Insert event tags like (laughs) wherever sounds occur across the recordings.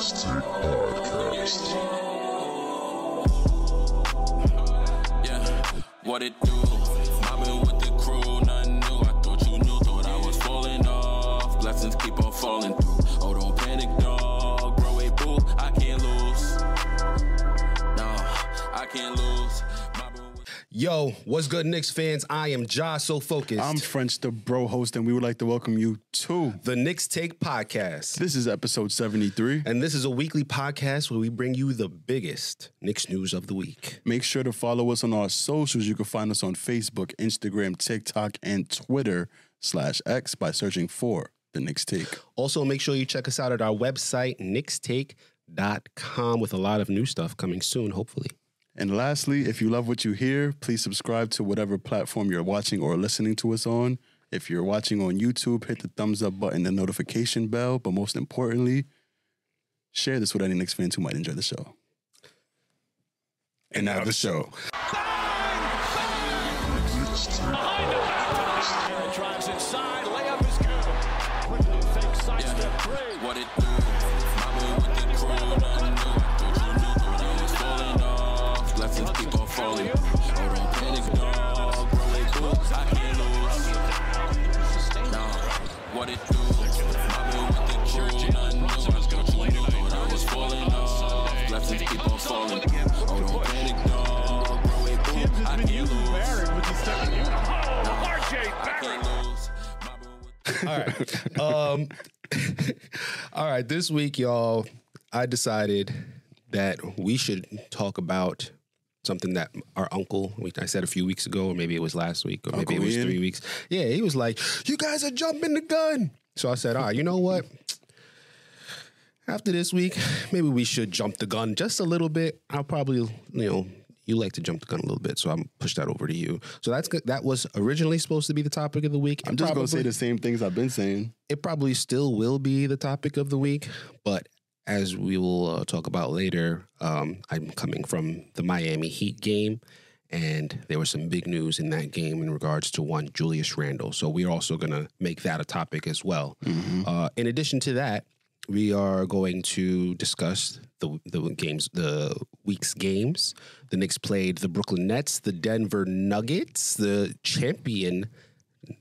Mixtape Podcast. Yeah, what it do? Mobbing with the crew, nothing new. I thought you knew, thought I was falling off. Blessings keep on falling through. Oh, don't panic, dog. Bro, a boo, I can't lose. No, I can't lose. Yo, what's good, Knicks fans? I am Josh So Focused. I'm French the Bro host, and we would like to welcome you to the Knicks Take Podcast. this is episode 73. And this is a weekly podcast where we bring you the biggest Knicks news of the week. Make sure to follow us on our socials. You can find us on Facebook, Instagram, TikTok, and Twitter slash X by searching for the Knicks Take. Also, make sure you check us out at our website, knickstake.com, with a lot of new stuff coming soon, hopefully. And lastly, if you love what you hear, please subscribe to whatever platform you're watching or listening to us on. If you're watching on YouTube, hit the thumbs up button and notification bell. But most importantly, share this with any Knicks fans who might enjoy the show. And now the show. Mixtape falling. Oh, don't panic, dog. Bro, a boo, I can't lose. No, what it do? Mobbing with the crew, nothing new. I thought I was falling off. Blessings keep on falling. Oh, don't panic, dog. Bro, a boo, I can't lose. I can't lose. All right. um, (laughs) all right. This week, y'all, I decided that we should talk about something that our uncle, we- I said a few weeks ago, or maybe it was last week, or maybe it was Ian? three weeks. Yeah, he was like, You guys are jumping the gun. So I said, All right, you know what? After this week, maybe we should jump the gun just a little bit. I'll probably, you know, you like to jump the gun a little bit, so I'm push that over to you. So that's good. That was originally supposed to be the topic of the week. I'm just going to say the same things I've been saying. it probably still will be the topic of the week, but as we will uh, talk about later, um, I'm coming from the Miami Heat game, and there was some big news in that game in regards to one Julius Randle. So we're also going to make that a topic as well. Uh, in addition to that, we are going to discuss the the games, the week's games. The Knicks played the Brooklyn Nets, the Denver Nuggets, the champion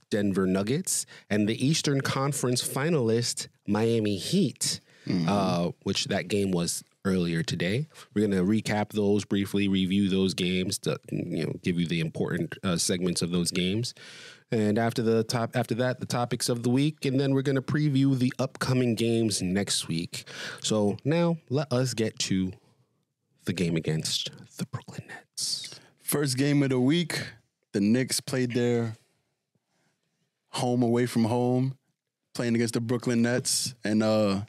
Denver Nuggets and the Eastern Conference finalist Miami Heat, uh, which that game was earlier today. We're going to recap those briefly, review those games, to, you know, give you the important uh, segments of those games. And after the top, after that, the topics of the week, and then we're going to preview the upcoming games next week. So now let us get to the game against the Brooklyn Nets. First game of the week, the Knicks played their home away from home, playing against the Brooklyn Nets. And uh,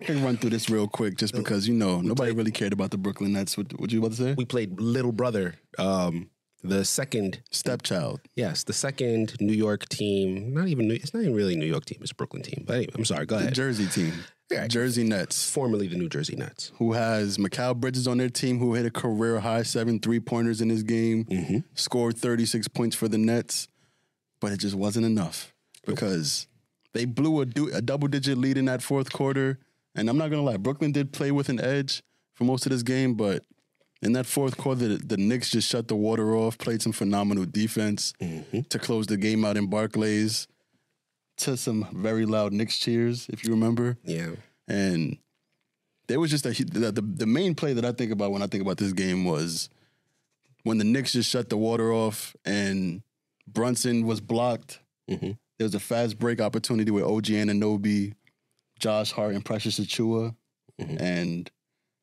I can run through this real quick just because, you know, nobody really cared about the Brooklyn Nets. What, what you about to say? We played Little Brother, um, the second Stepchild. Yes, the second New York team. Not even New, it's not even really New York team. It's Brooklyn team. But anyway, I'm sorry. Go The ahead. Jersey team. (laughs) Yeah. Jersey Nets. Formerly the New Jersey Nets. who has Mikal Bridges on their team, who hit a career high seven three pointers in this game, Mm-hmm. scored 36 points for the Nets, but it just wasn't enough because they blew a, du- a double digit lead in that fourth quarter. And I'm not to lie, Brooklyn did play with an edge for most of this game, but in that fourth quarter, the, the Knicks just shut the water off, played some phenomenal defense Mm-hmm. to close the game out in Barclays to some very loud Knicks cheers, if you remember. Yeah. And there was just a the, the the main play that I think about when I think about this game was when the Knicks just shut the water off and Brunson was blocked. There was a fast break opportunity with OG and Anunoby, Josh Hart, and Precious Achiuwa, mm-hmm. and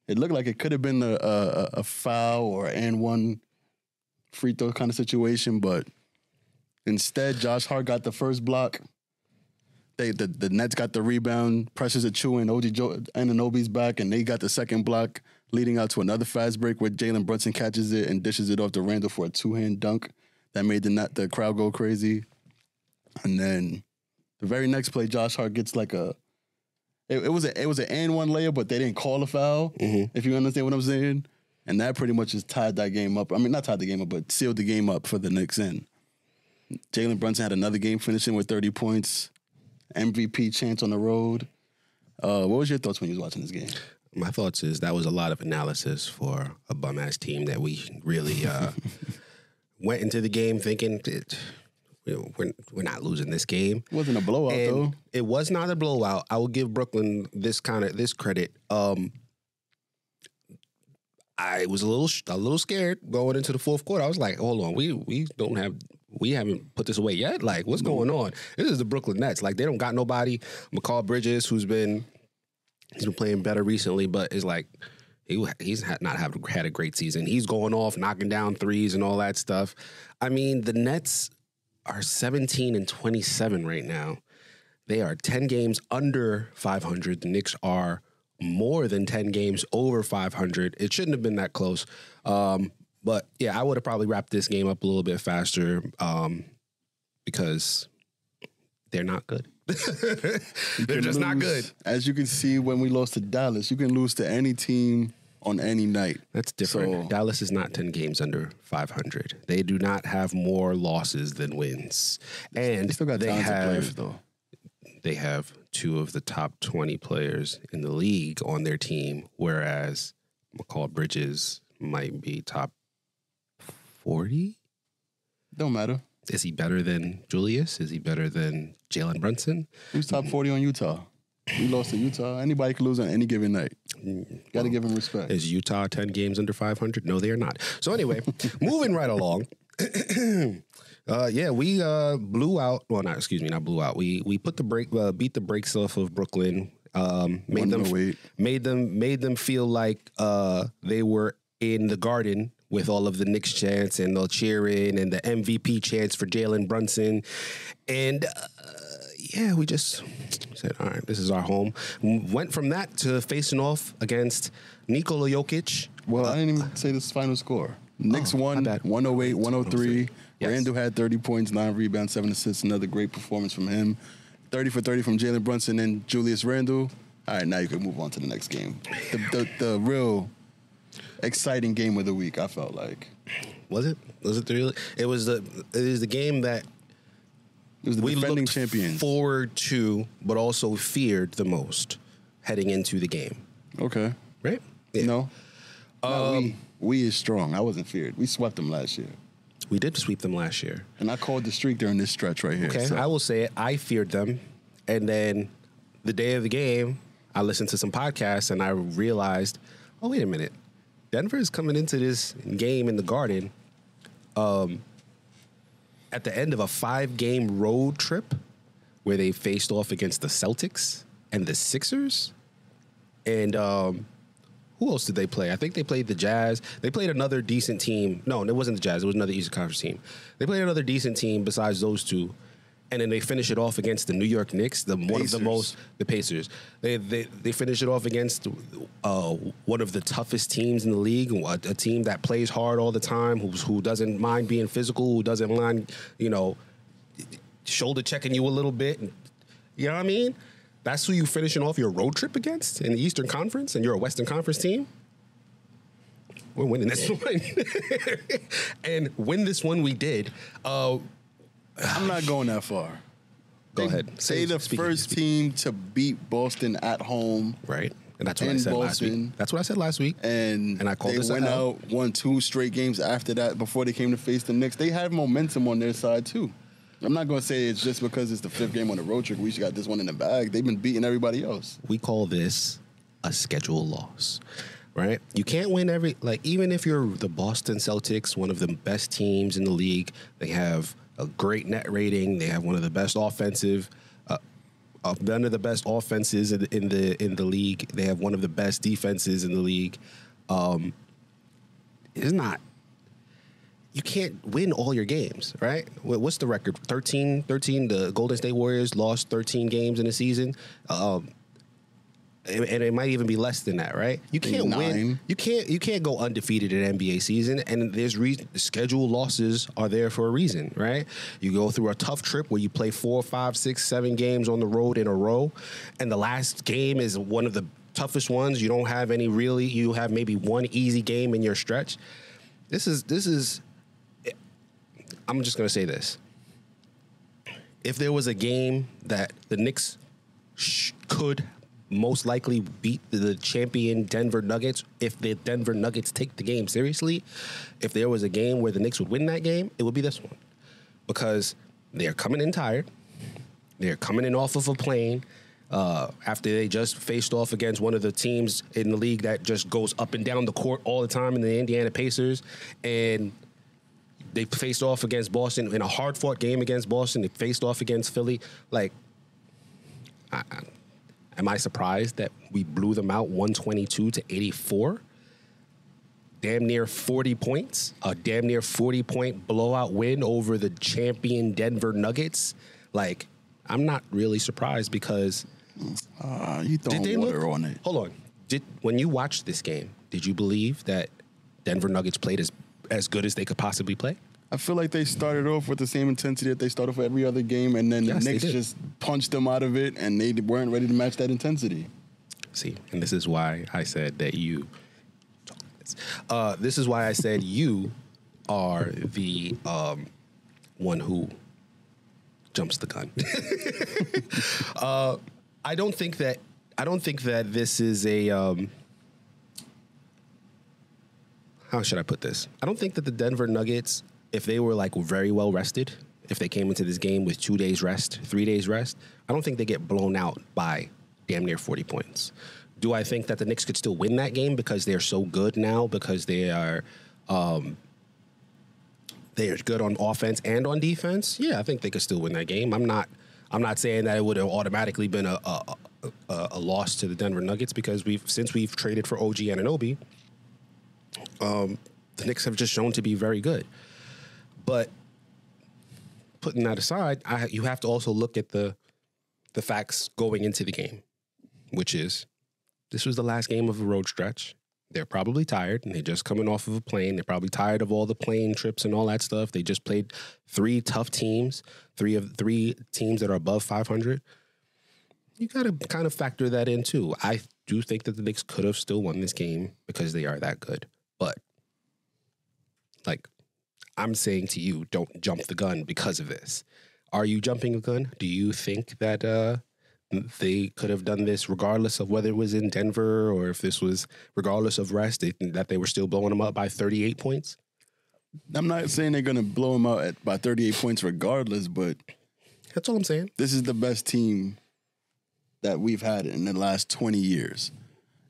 it looked like it could have been a, a, a foul or and one free throw kind of situation, but instead Josh Hart got the first block they the, the Nets got the rebound. Precious Achiuwa and OG jo- Anunoby's back, and they got the second block, leading out to another fast break where Jalen Brunson catches it and dishes it off to Randle for a two hand dunk that made the net, the crowd go crazy. And then the very next play, Josh Hart gets like a. It, it was a it was an and one layup, but they didn't call a foul. If you understand what I'm saying, and that pretty much just tied that game up. I mean, not tied the game up, but sealed the game up for the Knicks. And Jalen Brunson had another game finishing with 30 points. MVP chance on the road. Uh, what was your thoughts when you was watching this game? my thoughts is that was a lot of analysis for a bum ass team that we really uh, (laughs) went into the game thinking know, we're we're not losing this game. It wasn't a blowout And though. it was not a blowout. I will give Brooklyn this kind of this credit. Um, I was a little a little scared going into the fourth quarter. I was like, hold on, we we don't have we haven't put this away yet. Like, what's going on? This is the Brooklyn Nets. Like, they don't got nobody. Mikal Bridges, who's been he's been playing better recently, but is like he he's not have, had a great season. He's going off, knocking down threes and all that stuff. I mean, the Nets are 17 and 27 right now. They are 10 games under 500. The Knicks are more than 10 games over 500. It shouldn't have been that close. Um, but yeah, I would have probably wrapped this game up a little bit faster um, because they're not good. (laughs) they're just not good. As you can see when we lost to Dallas, you can lose to any team on any night. That's different. So- Dallas is not 10 games under 500. They do not have more losses than wins. And They still got they have players though. they have two of the top 20 players in the league on their team, whereas Mikal Bridges might be top 40. Don't matter. Is he better than Julius? Is he better than Jalen Brunson? Who's top forty on Utah? We lost to Utah. Anybody can lose on any given night. Got to give them respect. Is Utah 10 games under 500? No, they are not. So, anyway, (laughs) moving right along. (clears throat) uh, yeah, we uh, blew out. Well, not excuse me, not blew out. We we put the break, uh, beat the brakes off of Brooklyn. Um, made them 108. made them made them feel like uh, they were in the Garden with all of the Knicks chants and the cheering and the MVP chants for Jalen Brunson, and uh, yeah, we just said, all right, this is our home. Went from that to facing off against Nikola Jokic. Well, I didn't even say this final score. Knicks Oh, won 108, 103. Yes. Randle had 30 points, nine rebounds, seven assists. Another great performance from him. 30 for 30 from Jalen Brunson and Julius Randle. All right, now you can move on to the next game. The, the, the real exciting game of the week, I felt like. Was it? Was it the real? It was the. It is the game that It was the we defending looked champions. forward to, but also feared the most heading into the game. okay. Right? Yeah. No. No, Um, we, we is strong. I wasn't feared. We swept them last year. we did sweep them last year. And I called the streak during this stretch right here. Okay, so- I will say it. I feared them, and then the day of the game, I listened to some podcasts and I realized, oh wait a minute, Denver is coming into this game in the Garden, um, at the end of a five-game road trip, where they faced off against the Celtics and the Sixers, and um, who else did they play? I think they played the Jazz. They played another decent team. No, it wasn't the Jazz. It was another Eastern Conference team. They played another decent team besides those two, and then they finish it off against the New York Knicks, the one of the most the Pacers. They they they finish it off against uh, one of the toughest teams in the league, a, a team that plays hard all the time, who's who doesn't mind being physical, who doesn't mind you know shoulder checking you a little bit. You know what I mean? That's who you finishing off your road trip against in the Eastern Conference, and you're a Western Conference team. We're winning this (laughs) one, and win this one we did. Uh, I'm not going that far. go They- ahead. Say the speak- first speak. team to beat Boston at home, right? And that's what I in said last week. That's what I said last week. and, And I called they this went L. out, won two straight games after that before they came to face the Knicks. They have momentum on their side too. I'm not going to say it's just because it's the fifth game on the road trip. We just got this one in the bag. They've been beating everybody else. we call this a schedule loss, right? You can't win every like even if you're the Boston Celtics, one of the best teams in the league. They have a great net rating. They have one of the best offensive. Uh, uh, one of the best offenses in the, in the in the league. They have one of the best defenses in the league. Um, it's not. You can't win all your games, right? What's the record? 13, 13. The Golden State Warriors lost 13 games in a season. Um, and it might even be less than that, right? You can't win. You can't. You can't go undefeated in NBA season, and there's reason. Schedule losses are there for a reason, right? You go through a tough trip where you play four, five, six, seven games on the road in a row, and the last game is one of the toughest ones. You don't have any really. You have maybe one easy game in your stretch. This is this is. I'm just gonna say this. If there was a game that the Knicks sh- could most likely beat the champion Denver Nuggets if the Denver Nuggets take the game seriously. If there was a game where the Knicks would win that game, it would be this one because they're coming in tired. They're coming in off of a plane uh, after they just faced off against one of the teams in the league that just goes up and down the court all the time in the Indiana Pacers. And they faced off against Boston in a hard fought game against Boston. They faced off against Philly. Like, I, am I surprised that we blew them out 122 to 84? Damn near 40 points, a damn near 40 point blowout win over the champion Denver Nuggets. Like, I'm not really surprised because Uh, you did throwing they water look? on it. Hold on. Did when you watched this game, did you believe that Denver Nuggets played as as good as they could possibly play? I feel like they started off with the same intensity that they started for every other game, and then Yes, the Knicks just punched them out of it, and they weren't ready to match that intensity. See, and this is why I said that you. Uh, this is why I said you are the um, one who jumps the gun. (laughs) uh, I don't think that. I don't think that this is a. Um, how should I put this? I don't think that the Denver Nuggets, if they were like very well rested, if they came into this game with two days rest, three days rest, I don't think they get blown out by damn near 40 points. Do I think that the Knicks could still win that game because they're so good now, because they are um, they are good on offense and on defense? Yeah, I think they could still win that game. I'm not I'm not saying that it would have automatically been a a, a, a loss to the Denver Nuggets because we've since we've traded for OG Anunoby, um, the Knicks have just shown to be very good. But putting that aside, I, you have to also look at the the facts going into the game, which is this was the last game of a road stretch. They're probably tired and they're just coming off of a plane. They're probably tired of all the plane trips and all that stuff. They just played three tough teams, three of three teams that are above 500. You got to kind of factor that in too. I do think that the Knicks could have still won this game because they are that good. But like I'm saying to you, don't jump the gun because of this. Are you jumping the gun? Do you think that uh, they could have done this regardless of whether it was in Denver or if this was regardless of rest, they, that they were still blowing them up by 38 points? I'm not saying they're going to blow them out at, by 38 points regardless, but That's all I'm saying. this is the best team that we've had in the last 20 years.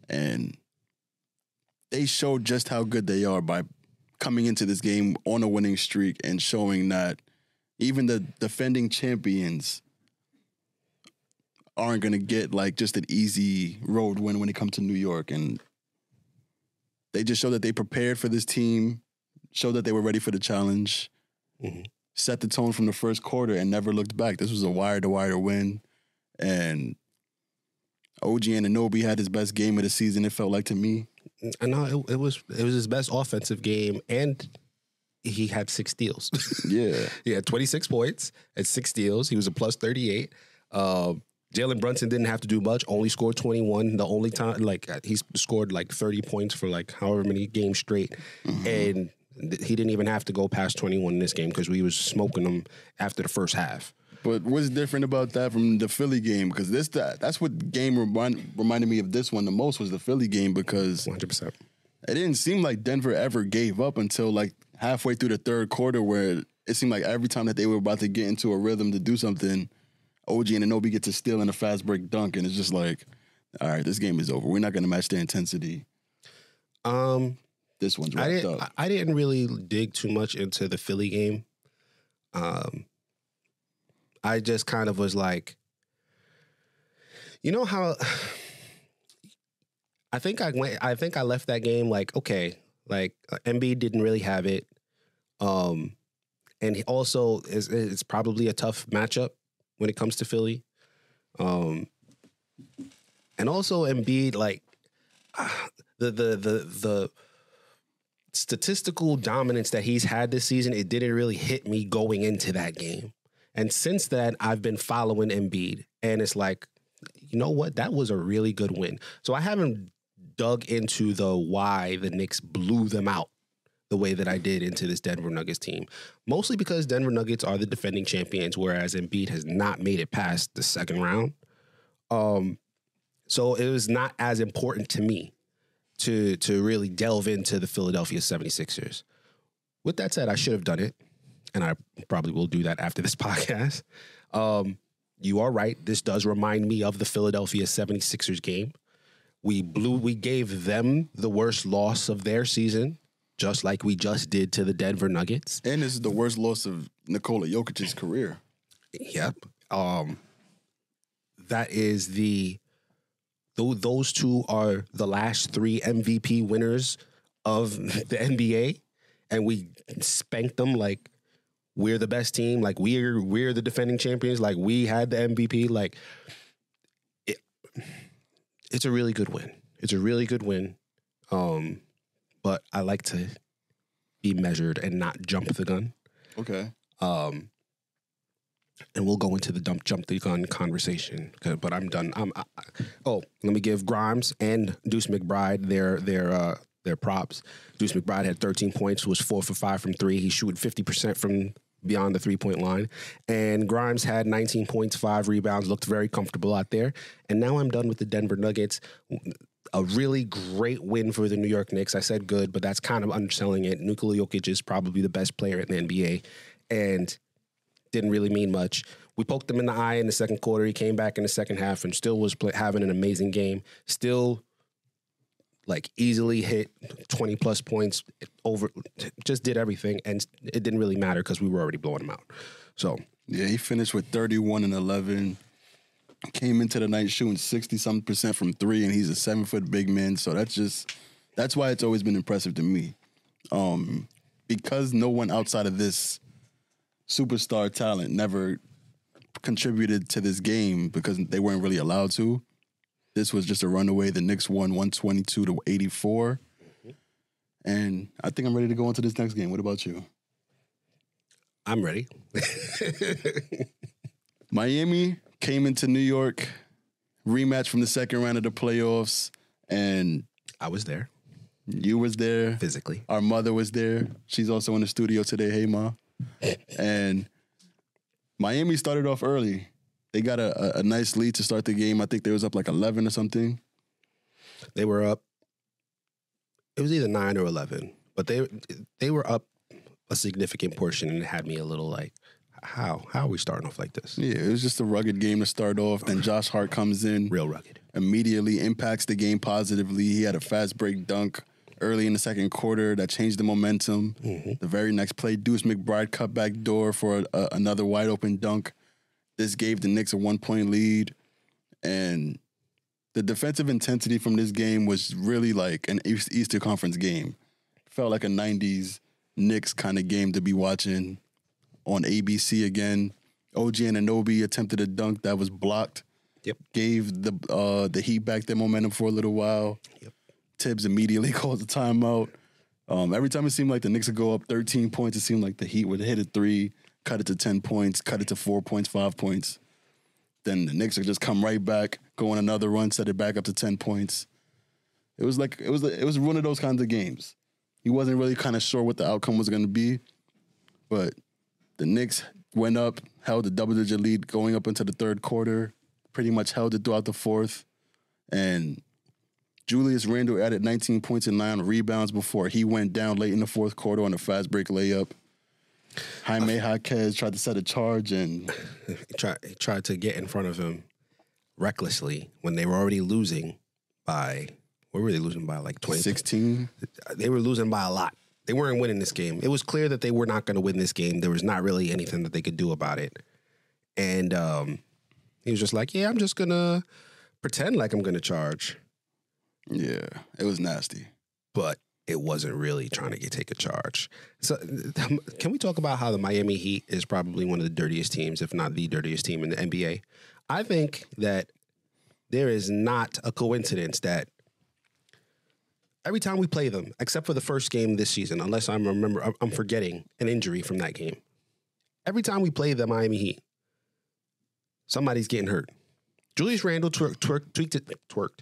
And they showed just how good they are by coming into this game on a winning streak and showing that even the defending champions aren't going to get like just an easy road win when it comes to New York. And they just show that they prepared for this team, showed that they were ready for the challenge, Mhm. set the tone from the first quarter, and never looked back. This was a wire to wire win. And OG and Anunoby had his best game of the season, it felt like to me. I know it, it was it was his best offensive game, and he had six steals. (laughs) Yeah. He had 26 points and six steals. He was a plus 38. Um, Jalen Brunson didn't have to do much, only scored 21. The only time, like, he scored like 30 points for like however many games straight. And th- he didn't even have to go past 21 in this game because we was smoking them after the first half. But what's different about that from the Philly game? Because this that, that's what game remind, reminded me of this one the most was the Philly game because 100%. it didn't seem like Denver ever gave up until like halfway through the third quarter, where it seemed like every time that they were about to get into a rhythm to do something, OG and Anobi get to steal in a fast break dunk, and it's just like, all right, this game is over. We're not going to match the intensity. Um, This one's I wrapped didn't. up. I I didn't really dig too much into the Philly game. Um, I just kind of was like, you know how. (sighs) I think I went. I think I left that game like okay, like uh, Embiid didn't really have it, um, and also is it's probably a tough matchup when it comes to Philly, um, and also Embiid like (sighs) the the the the statistical dominance that he's had this season, it didn't really hit me going into that game. And since then, I've been following Embiid, and it's like, you know what? That was a really good win. So I haven't dug into the why the Knicks blew them out the way that I did into this Denver Nuggets team. Mostly because Denver Nuggets are the defending champions, whereas Embiid has not made it past the second round. Um, So it was not as important to me to to really delve into the Philadelphia 76ers. With that said, I should have done it, and I probably will do that after this (laughs) podcast. Um, you are right. This does remind me of the Philadelphia 76ers game. We blew we gave them the worst loss of their season, just like we just did to the Denver Nuggets. And this is the worst loss of Nikola Jokic's career. Yep. Um that is the tho- those two are the last three MVP winners of (laughs) the NBA and we spanked them like we're the best team, like we're we're the defending champions, like we had the MVP, like it, it's a really good win. It's a really good win. Um but I like to be measured and not jump the gun Okay. um, and we'll go into the dump jump the gun conversation. But I'm done. I'm, I- oh, let me give Grimes and Deuce McBride their their uh, their props. Deuce McBride had 13 points, was four for five from three. He shooting 50 percent from beyond the three point line, and Grimes had 19 points, five rebounds, looked very comfortable out there. And now I'm done with the Denver Nuggets. A really great win for the New York Knicks. I said good, but that's kind of underselling it. Nikola Jokic is probably the best player in the NBA, and didn't really mean much. We poked him in the eye in the second quarter. He came back in the second half and still was play, having an amazing game. Still, like easily hit twenty plus points over. Just did everything, and it didn't really matter because we were already blowing him out. So Yeah, he finished with 31 and 11. Came into the night shooting 60 something percent from three, and he's a seven foot big man. So that's just, that's why it's always been impressive to me. Um, because no one outside of this superstar talent never contributed to this game because they weren't really allowed to. This was just a runaway. The Knicks won 122 to 84. And I think I'm ready to go into this next game. What about you? I'm ready. (laughs) Miami came into New York, rematch from the second round of the playoffs, and I was there you was there. physically. Our mother was there. She's also in the studio today. Hey, ma. and Miami started off early. They got a, a, a nice lead to start the game. I think they was up like eleven or something. They were up. It was either nine or eleven, but they they were up a significant portion, and it had me a little like, how how are we starting off like this? Yeah, it was just a rugged game to start off. Then Josh Hart comes in. Real rugged. immediately impacts the game positively. He had a fast break dunk early in the second quarter that changed the momentum. Mm-hmm. The very next play, Deuce McBride cut back door for a, a- another wide open dunk. This gave the Knicks a one point lead, and the defensive intensity from this game was really like an East- Easter Conference game. Felt like a '90s Knicks kind of game to be watching on ABC again. OG Anunoby attempted a dunk that was blocked Yep. gave the uh, the Heat back their momentum for a little while. Yep. Thibs immediately (laughs) called the timeout. Um, every time it seemed like the Knicks would go up 13 points, it seemed like the Heat would hit a three, cut it to 10 points, cut it to four points, five points. Then the Knicks would just come right back, go on another run, set it back up to 10 points. It was like it was it was one of those kinds of games. He wasn't really kind of sure what the outcome was going to be, but the Knicks went up, held a double digit lead going up into the third quarter, pretty much held it throughout the fourth. And Julius Randle added 19 points and nine rebounds before he went down late in the fourth quarter on a fast break layup. Jaime Jaquez tried to set a charge and (laughs) tried, tried to get in front of him recklessly when they were already losing by what were they losing by like 20 16. they were losing by a lot. They weren't winning this game. It was clear that they were not going to win this game. There was not really anything that they could do about it. And um, he was just like yeah i'm just gonna pretend like i'm gonna charge. Yeah, it was nasty. but it wasn't really trying to get take a charge. So, (laughs) can we talk about how the Miami Heat is probably one of the dirtiest teams, if not the dirtiest team in the NBA? I think that there is not a coincidence that every time we play them, except for the first game this season, unless I'm remember I'm forgetting an injury from that game. Every time we play the Miami Heat, somebody's getting hurt. Julius Randle twerk, twerk, tweaked it, twerked.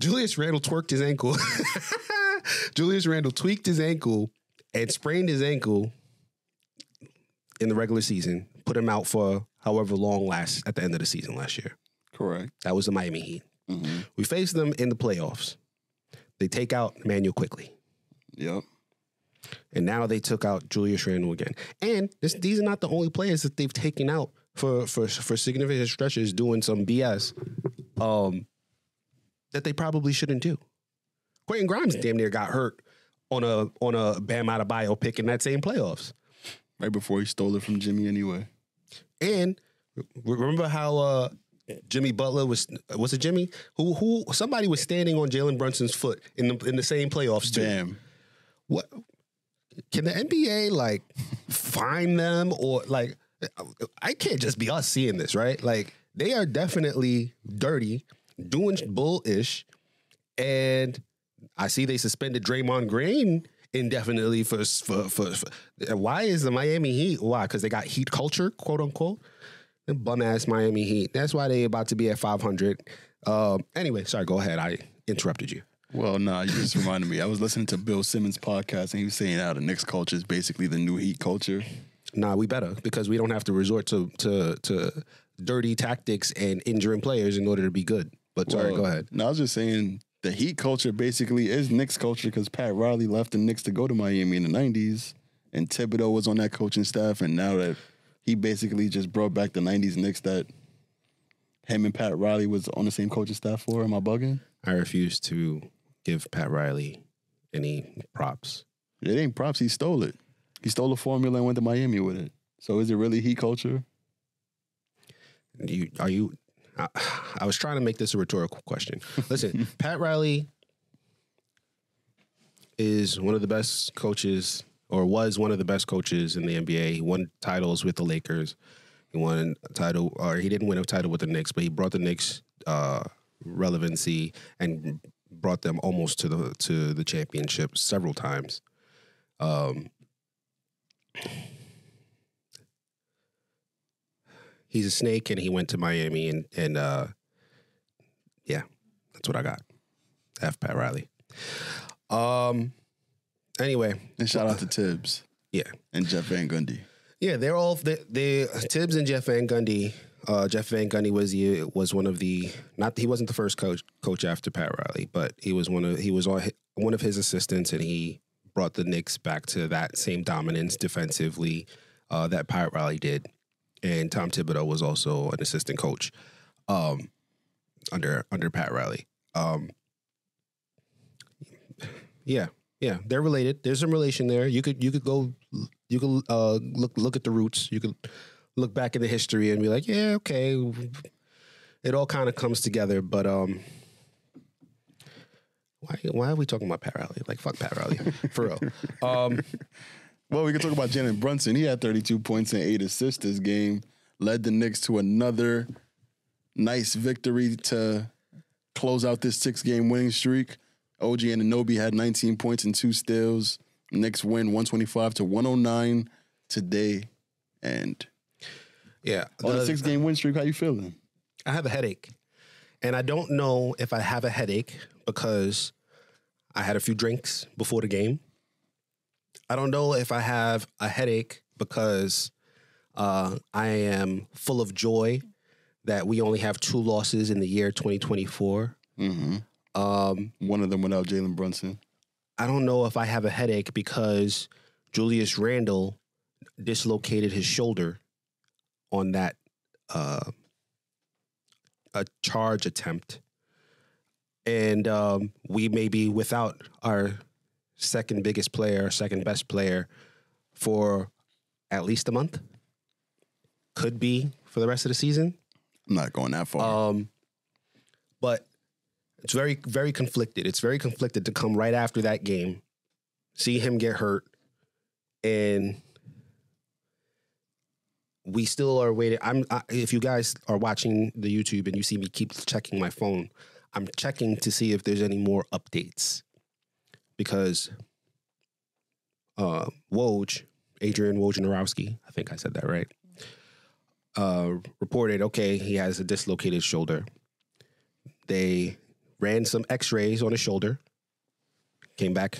Julius Randle twerked his ankle. (laughs) (laughs) Julius Randle tweaked his ankle and sprained his ankle in the regular season. Put him out for however long last at the end of the season last year. Correct. That was the Miami Heat. We face them in the playoffs. They take out Immanuel Quickley. Yep. And now they took out Julius Randle again. And this, these are not the only players that they've taken out for for for significant stretches doing some BS um, that they probably shouldn't do. Quentin Grimes damn near got hurt on a on a Bam Adebayo pick in that same playoffs. Right before he stole it from Jimmy anyway. And remember how uh, Jimmy Butler was was it Jimmy who who somebody was standing on Jalen Brunson's foot in the in the same playoffs too. Bam. What can the NBA like find them or like I can't just be us seeing this, right? Like they are definitely dirty, doing bullish, and I see they suspended Draymond Green indefinitely for for for, for why is the Miami Heat why? Because they got heat culture, quote unquote. The bum ass Miami Heat. That's why they about to be at five hundred. Um, anyway, sorry. Go ahead. I interrupted you. Well, nah, you just reminded me. I was listening to Bill Simmons' podcast and he was saying how the Knicks culture is basically the new Heat culture. Nah, we better because we don't have to resort to to to dirty tactics and injuring players in order to be good. But sorry, Well, go ahead. No, I was just saying the Heat culture basically is Knicks culture because Pat Riley left the Knicks to go to Miami in the '90s, and Thibodeau was on that coaching staff, and now that he basically just brought back the '90s Knicks that him and Pat Riley was on the same coaching staff for. Am I bugging? I refuse to give Pat Riley any props. It ain't props. He stole it. He stole the formula and went to Miami with it. So is it really Heat culture? You are you? I, I was trying to make this a rhetorical question. Listen, (laughs) Pat Riley is one of the best coaches, or was one of the best coaches in the NBA. He won titles with the Lakers. He won a title, or he didn't win a title with the Knicks, but he brought the Knicks uh, relevancy and brought them almost to the to the championship several times. Um, he's a snake, and he went to Miami, and and uh, yeah, that's what I got. F Pat Riley. Um. Anyway, And shout out to Thibs yeah, and Jeff Van Gundy. yeah, they're all they, they Thibs and Jeff Van Gundy. Uh, Jeff Van Gundy was the was one of the not he wasn't the first coach coach after Pat Riley, but he was one of he was on, one of his assistants, and he brought the Knicks back to that same dominance defensively uh, that Pat Riley did. And Tom Thibodeau was also an assistant coach um, under under Pat Riley. Um, yeah, yeah, they're related. There's some relation there. You could you could go you could uh, look look at the roots. You could look back in the history and be like, yeah, okay, it all kind of comes together. But um, why why are we talking about Pat Riley? Like fuck Pat Riley for real. (laughs) Um, Well, we can talk about Jalen Brunson. He had 32 points and eight assists this game, led the Knicks to another nice victory to close out this six game winning streak. OG and Anunoby had 19 points and two steals. Knicks win 125 to 109 today. And yeah, on a six game win streak, how you feeling? I have a headache. And I don't know if I have a headache because I had a few drinks before the game. I don't know if I have a headache because uh, I am full of joy that we only have two losses in the year 2024. Mm-hmm. Um, One of them without Jalen Brunson. I don't know if I have a headache because Julius Randle dislocated his shoulder on that uh, a charge attempt, and um, we may be without our second biggest player, second best player for at least a month. Could be for the rest of the season. I'm not going that far. Um, but it's very, very conflicted. It's very conflicted to come right after that game, see him get hurt, and we still are waiting. I'm. I, if you guys are watching the YouTube and you see me keep checking my phone, I'm checking to see if there's any more updates because uh, Woj, Adrian Wojnarowski, I think I said that right uh, reported, okay, he has a dislocated shoulder. They ran some x rays on his shoulder, came back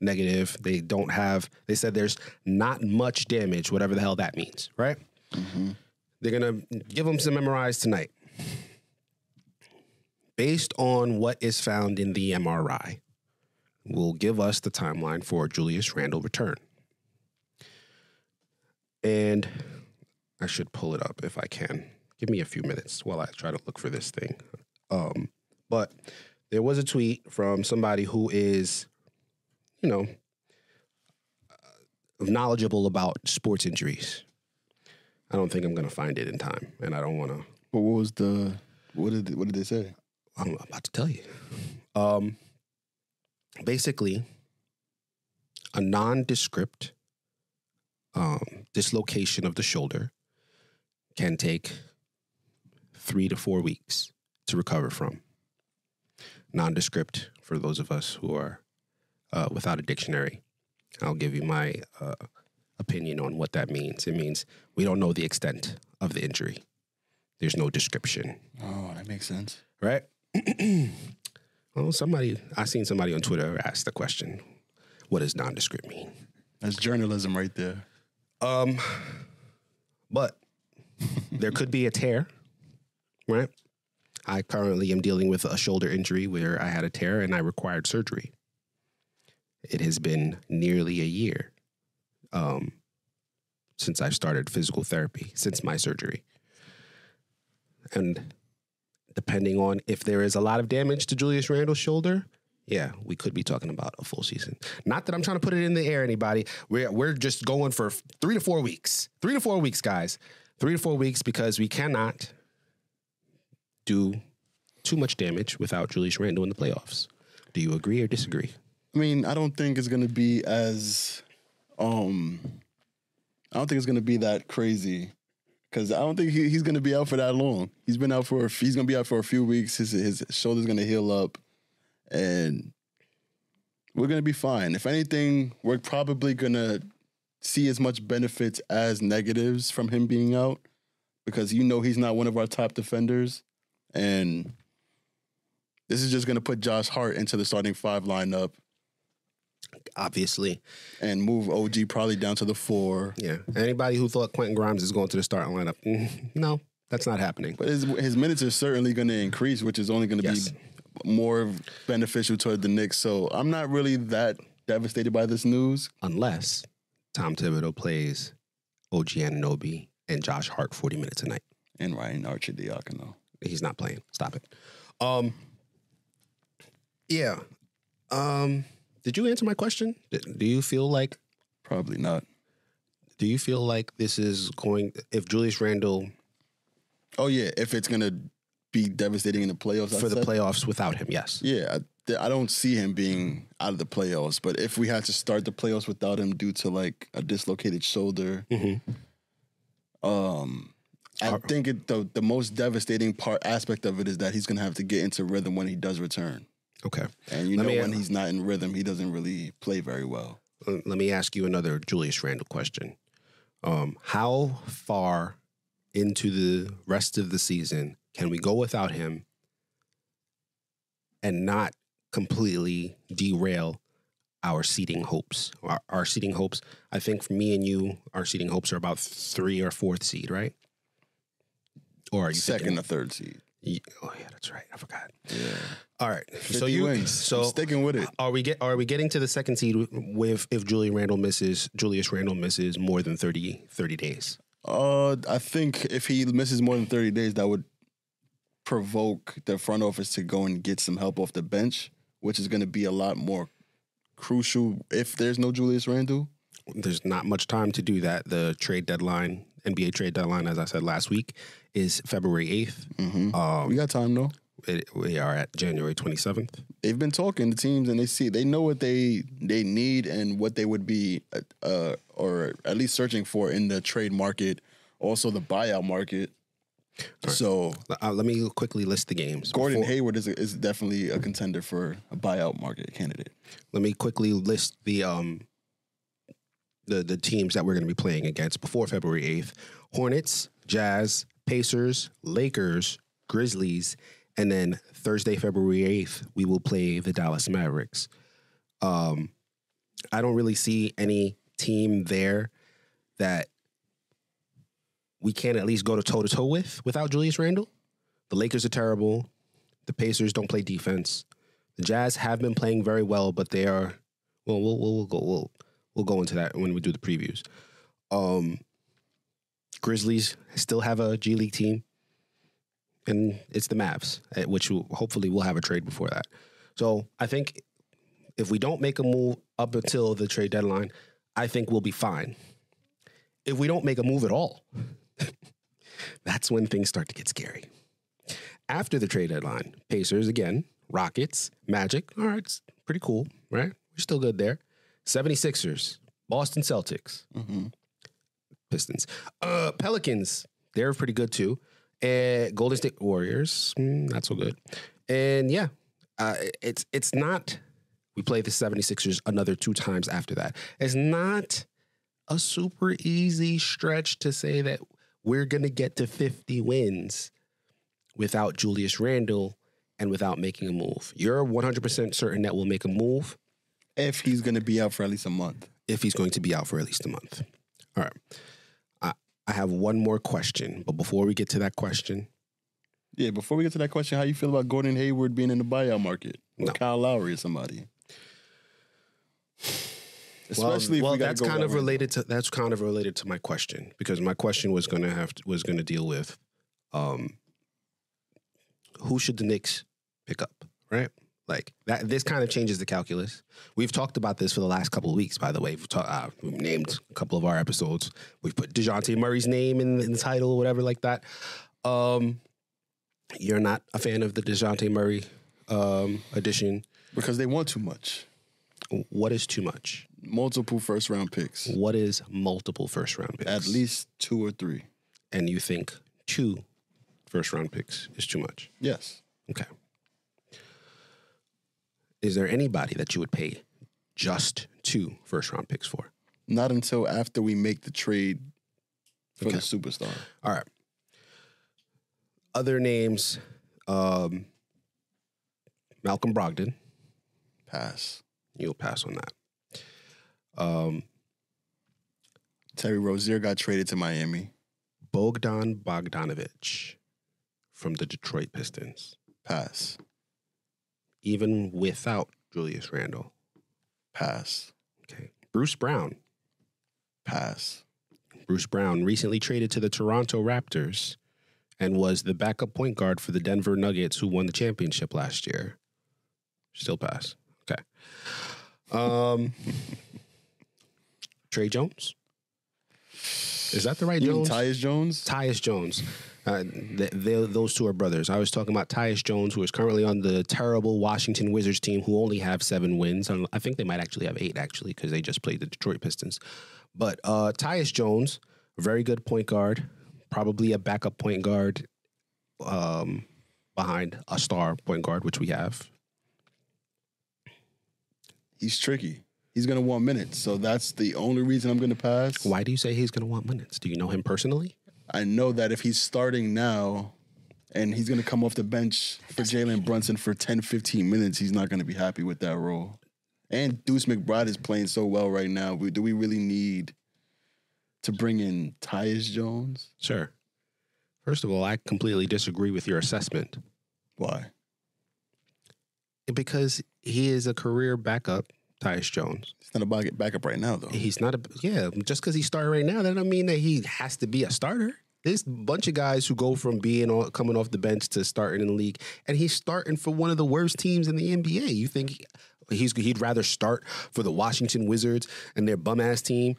negative. They don't have, they said there's not much damage, whatever the hell that means, right? They're going to give him some MRIs tonight. based on what is found in the MRI, will give us the timeline for Julius Randle return. And I should pull it up if I can. Give me a few minutes while I try to look for this thing. Um, but there was a tweet from somebody who is, you know, uh, knowledgeable about sports injuries. I don't think I'm going to find it in time, and I don't want to. But what was the what did what did they say? I'm about to tell you. Um, basically, a nondescript um, dislocation of the shoulder can take three to four weeks to recover from. Nondescript, for those of us who are uh, without a dictionary, I'll give you my uh, opinion on what that means. It means we don't know the extent of the injury. There's no description Oh, that makes sense. right? (clears throat) well, somebody I seen somebody on Twitter ask the question, "What does nondescript mean?" That's journalism right there. Um, but there could be a tear, right? I currently am dealing with a shoulder injury where I had a tear and I required surgery. It has been nearly a year um, since I've started physical therapy, since my surgery. And depending on if there is a lot of damage to Julius Randle's shoulder, yeah, we could be talking about a full season. Not that I'm trying to put it in the air, anybody. We're we're just going for three to four weeks. Three to four weeks, guys. Three to four weeks because we cannot do too much damage without Julius Randle in the playoffs. Do you agree or disagree? I mean, I don't think it's gonna be as um I don't think it's gonna be that crazy. Cause I don't think he, he's gonna be out for that long. He's been out for a, he's gonna be out for a few weeks. His his shoulder's gonna heal up, and we're gonna be fine. If anything, we're probably gonna see as much benefits as negatives from him being out, because you know he's not one of our top defenders, and this is just gonna put Josh Hart into the starting five lineup Obviously, and move OG probably down to the four. yeah. Anybody who thought Quentin Grimes is going to the starting lineup, mm, no, that's not happening. But his his minutes are certainly going to increase, which is only going to Yes. be more beneficial toward the Knicks. So I'm not really that devastated by this news. Unless Tom Thibodeau plays OG Anunoby and Josh Hart 40 minutes a night. And Ryan Arcidiacono. He's not playing. Stop it. Um, yeah. Um, did you answer my question? Do you feel like Probably not. do you feel like this is going if Julius Randle Oh yeah, if it's going to be devastating in the playoffs I for the said- playoffs without him? Yes. Yeah, I, I don't see him being out of the playoffs. But if we had to start the playoffs without him due to like a dislocated shoulder, um, I think it, the the most devastating part aspect of it is that he's going to have to get into rhythm when he does return. Okay. And you Let know me- when he's not in rhythm, he doesn't really play very well. Uh, Let me ask you another Julius Randle question. Um, how far into the rest of the season can we go without him and not completely derail our seating hopes? Our, our seating hopes, I think for me and you, our seating hopes are about three or fourth seed, right? Or are you Second thinking- or third seed. Oh yeah, that's right. I forgot. Yeah. All right. So you wins. so I'm sticking with it. Are we get are we getting to the second seed with if Julian Randle misses Julius Randle misses more than 30, 30 days? Uh, I think if he misses more than 30 days, that would provoke the front office to go and get some help off the bench, which is going to be a lot more crucial if there's no Julius Randle. There's not much time to do that. The trade deadline, NBA trade deadline, as I said last week, is February eighth. Um, we got time though. it, we are at January twenty seventh. They've been talking to teams and they see they know what they they need and what they would be uh, uh or at least searching for in the trade market, also the buyout market. So Uh, let me quickly list the games. Gordon Before- Hayward is is definitely a contender for a buyout market candidate. let me quickly list the um the the teams that we're going to be playing against before February 8th. Hornets, Jazz, Pacers, Lakers, Grizzlies, and then Thursday, February 8th, we will play the Dallas Mavericks. Um I don't really see any team there that we can't at least go to toe to toe with without Julius Randle. The Lakers are terrible. The Pacers don't play defense. The Jazz have been playing very well, but they are well. We'll we'll, we'll go we'll we'll go into that when we do the previews. Um, Grizzlies still have a G League team, and it's the Mavs, eh, which will, hopefully we'll have a trade before that. So I think if we don't make a move up until the trade deadline, I think we'll be fine. If we don't make a move at all, (laughs) that's when things start to get scary. After the trade deadline, Pacers again, Rockets, Magic. All right, it's pretty cool, right? We're still good there. 76ers, Boston Celtics, Pistons, uh, Pelicans. They're pretty good too. And Golden State Warriors, mm, not so good. And yeah, uh, it's it's not. We play the 76ers another two times after that. It's not a super easy stretch to say that we're going to get to 50 wins without Julius Randle and without making a move. You're 100% certain that we'll make a move If he's going to be out for at least a month. if he's going to be out for at least a month. All right. I, I have one more question, but before we get to that question, Yeah, before we get to that question, how you feel about Gordon Hayward being in the buyout market? Or No. Kyle Lowry or somebody? well, Especially well if we that's kind of related to that's kind of related to my question because my question was going to have to, was going to deal with um who should the Knicks pick up, right? Like that this kind of changes the calculus. We've talked about this for the last couple of weeks by the way. We've, ta- uh, we've named a couple of our episodes. We've put Dejounte Murray's name in, in the title or whatever like that. Um you're not a fan of the Dejounte Murray um addition. Because they want too much. What is too much? Multiple first round picks. What is multiple first round picks? At least two or three. and you think two first round picks is too much. Yes. Okay. Is there anybody that you would pay just two first round picks for? Not until after we make the trade for Okay. the superstar. All right. Other names um, Malcolm Brogdon. Pass. You'll pass on that. Um, Terry Rozier got traded to Miami. Bogdan Bogdanovich from the Detroit Pistons, Pass. Even without Julius Randle. Pass. Okay. Bruce Brown. Pass. Bruce Brown recently traded to the Toronto Raptors and was the backup point guard for the Denver Nuggets who won the championship last year. Still pass. Okay. Um Tre Jones? Is that the right You mean Jones? Tyus Jones? Tyus Jones. Uh, th those two are brothers. I was talking about Tyus Jones, who is currently on the terrible Washington Wizards team, who only have seven wins. Um, I think they might actually have eight, actually, because they just played the Detroit Pistons. But uh, Tyus Jones, very good point guard, probably a backup point guard um, behind a star point guard, which we have. He's tricky. He's going to want minutes. So that's the only reason I'm going to pass. Why do you say he's going to want minutes? Do you know him personally? I know that if he's starting now and he's going to come off the bench for Jalen Brunson for 10, 15 minutes, he's not going to be happy with that role. And Deuce McBride is playing so well right now. We- Do we really need to bring in Tyus Jones? Sure. First of all, I completely disagree with your assessment. Why? because he is a career backup, Tyus Jones. He's not a back- backup right now, though. He's not a yeah. Just because he's starting right now, that don't mean that he has to be a starter. There's a bunch of guys who go from being on, coming off the bench to starting in the league, and he's starting for one of the worst teams in the NBA. You think he's he'd rather start for the Washington Wizards and their bum ass team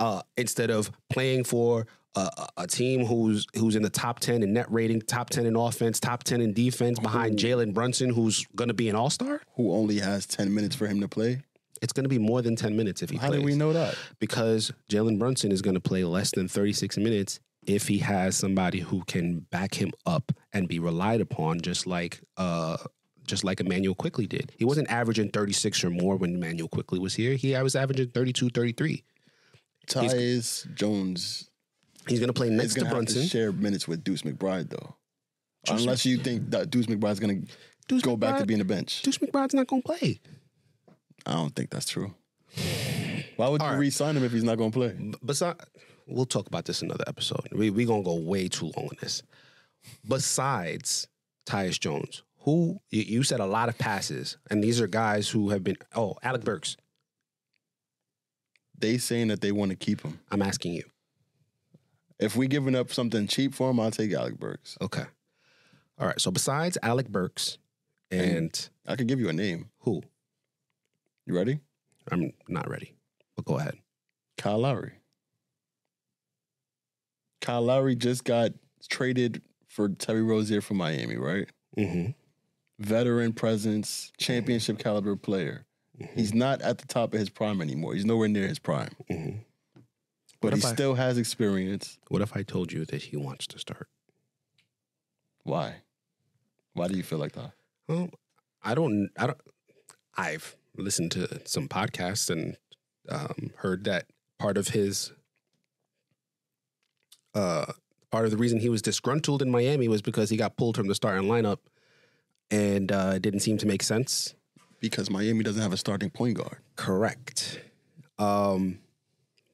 uh, instead of playing for a, a- team who's who's in the top ten in net rating, top ten in offense, top ten in defense, behind Jalen Brunson, who's going to be an All Star. Who only has 10 minutes for him to play? It's going to be more than ten minutes if he How plays How do we know that? because Jalen Brunson is going to play less than 36 minutes if he has somebody who can back him up and be relied upon, just like uh, just like Immanuel Quickley did. He wasn't averaging 36 or more when Immanuel Quickley was here. He was averaging 32, 33. Tyus Jones He's going to play is next to going have Brunson. to share minutes with Deuce McBride, though. Deuce- Unless you think that Deuce McBride's going to Deuce go back to being a bench. Deuce McBride's not going to play. I don't think that's true. Why would you All right. re-sign him if he's not going to play? Besides, we'll talk about this another episode. We we gonna go way too long on this. Besides Tyus Jones, who you, you said a lot of passes, and these are guys who have been. Oh, Alec Burks. They saying that they want to keep him. I'm asking you. If we giving up something cheap for him, I'll take Alec Burks. Okay. All right. So besides Alec Burks and I could give you a name. who? You ready? I'm not ready, but go ahead. Kyle Lowry. Kyle Lowry just got traded for Terry Rozier from Miami, right? Mm-hmm. Veteran presence, championship caliber player. He's not at the top of his prime anymore. He's nowhere near his prime. Mm-hmm. But he I- still has experience. What if I told you that he wants to start? Why? Why do you feel like that? Well, I don't. I don't. I've listened to some podcasts and um, heard that part of his, uh, part of the reason he was disgruntled in Miami was because he got pulled from the starting lineup, and uh, it didn't seem to make sense. Because Miami doesn't have a starting point guard. Correct. Um,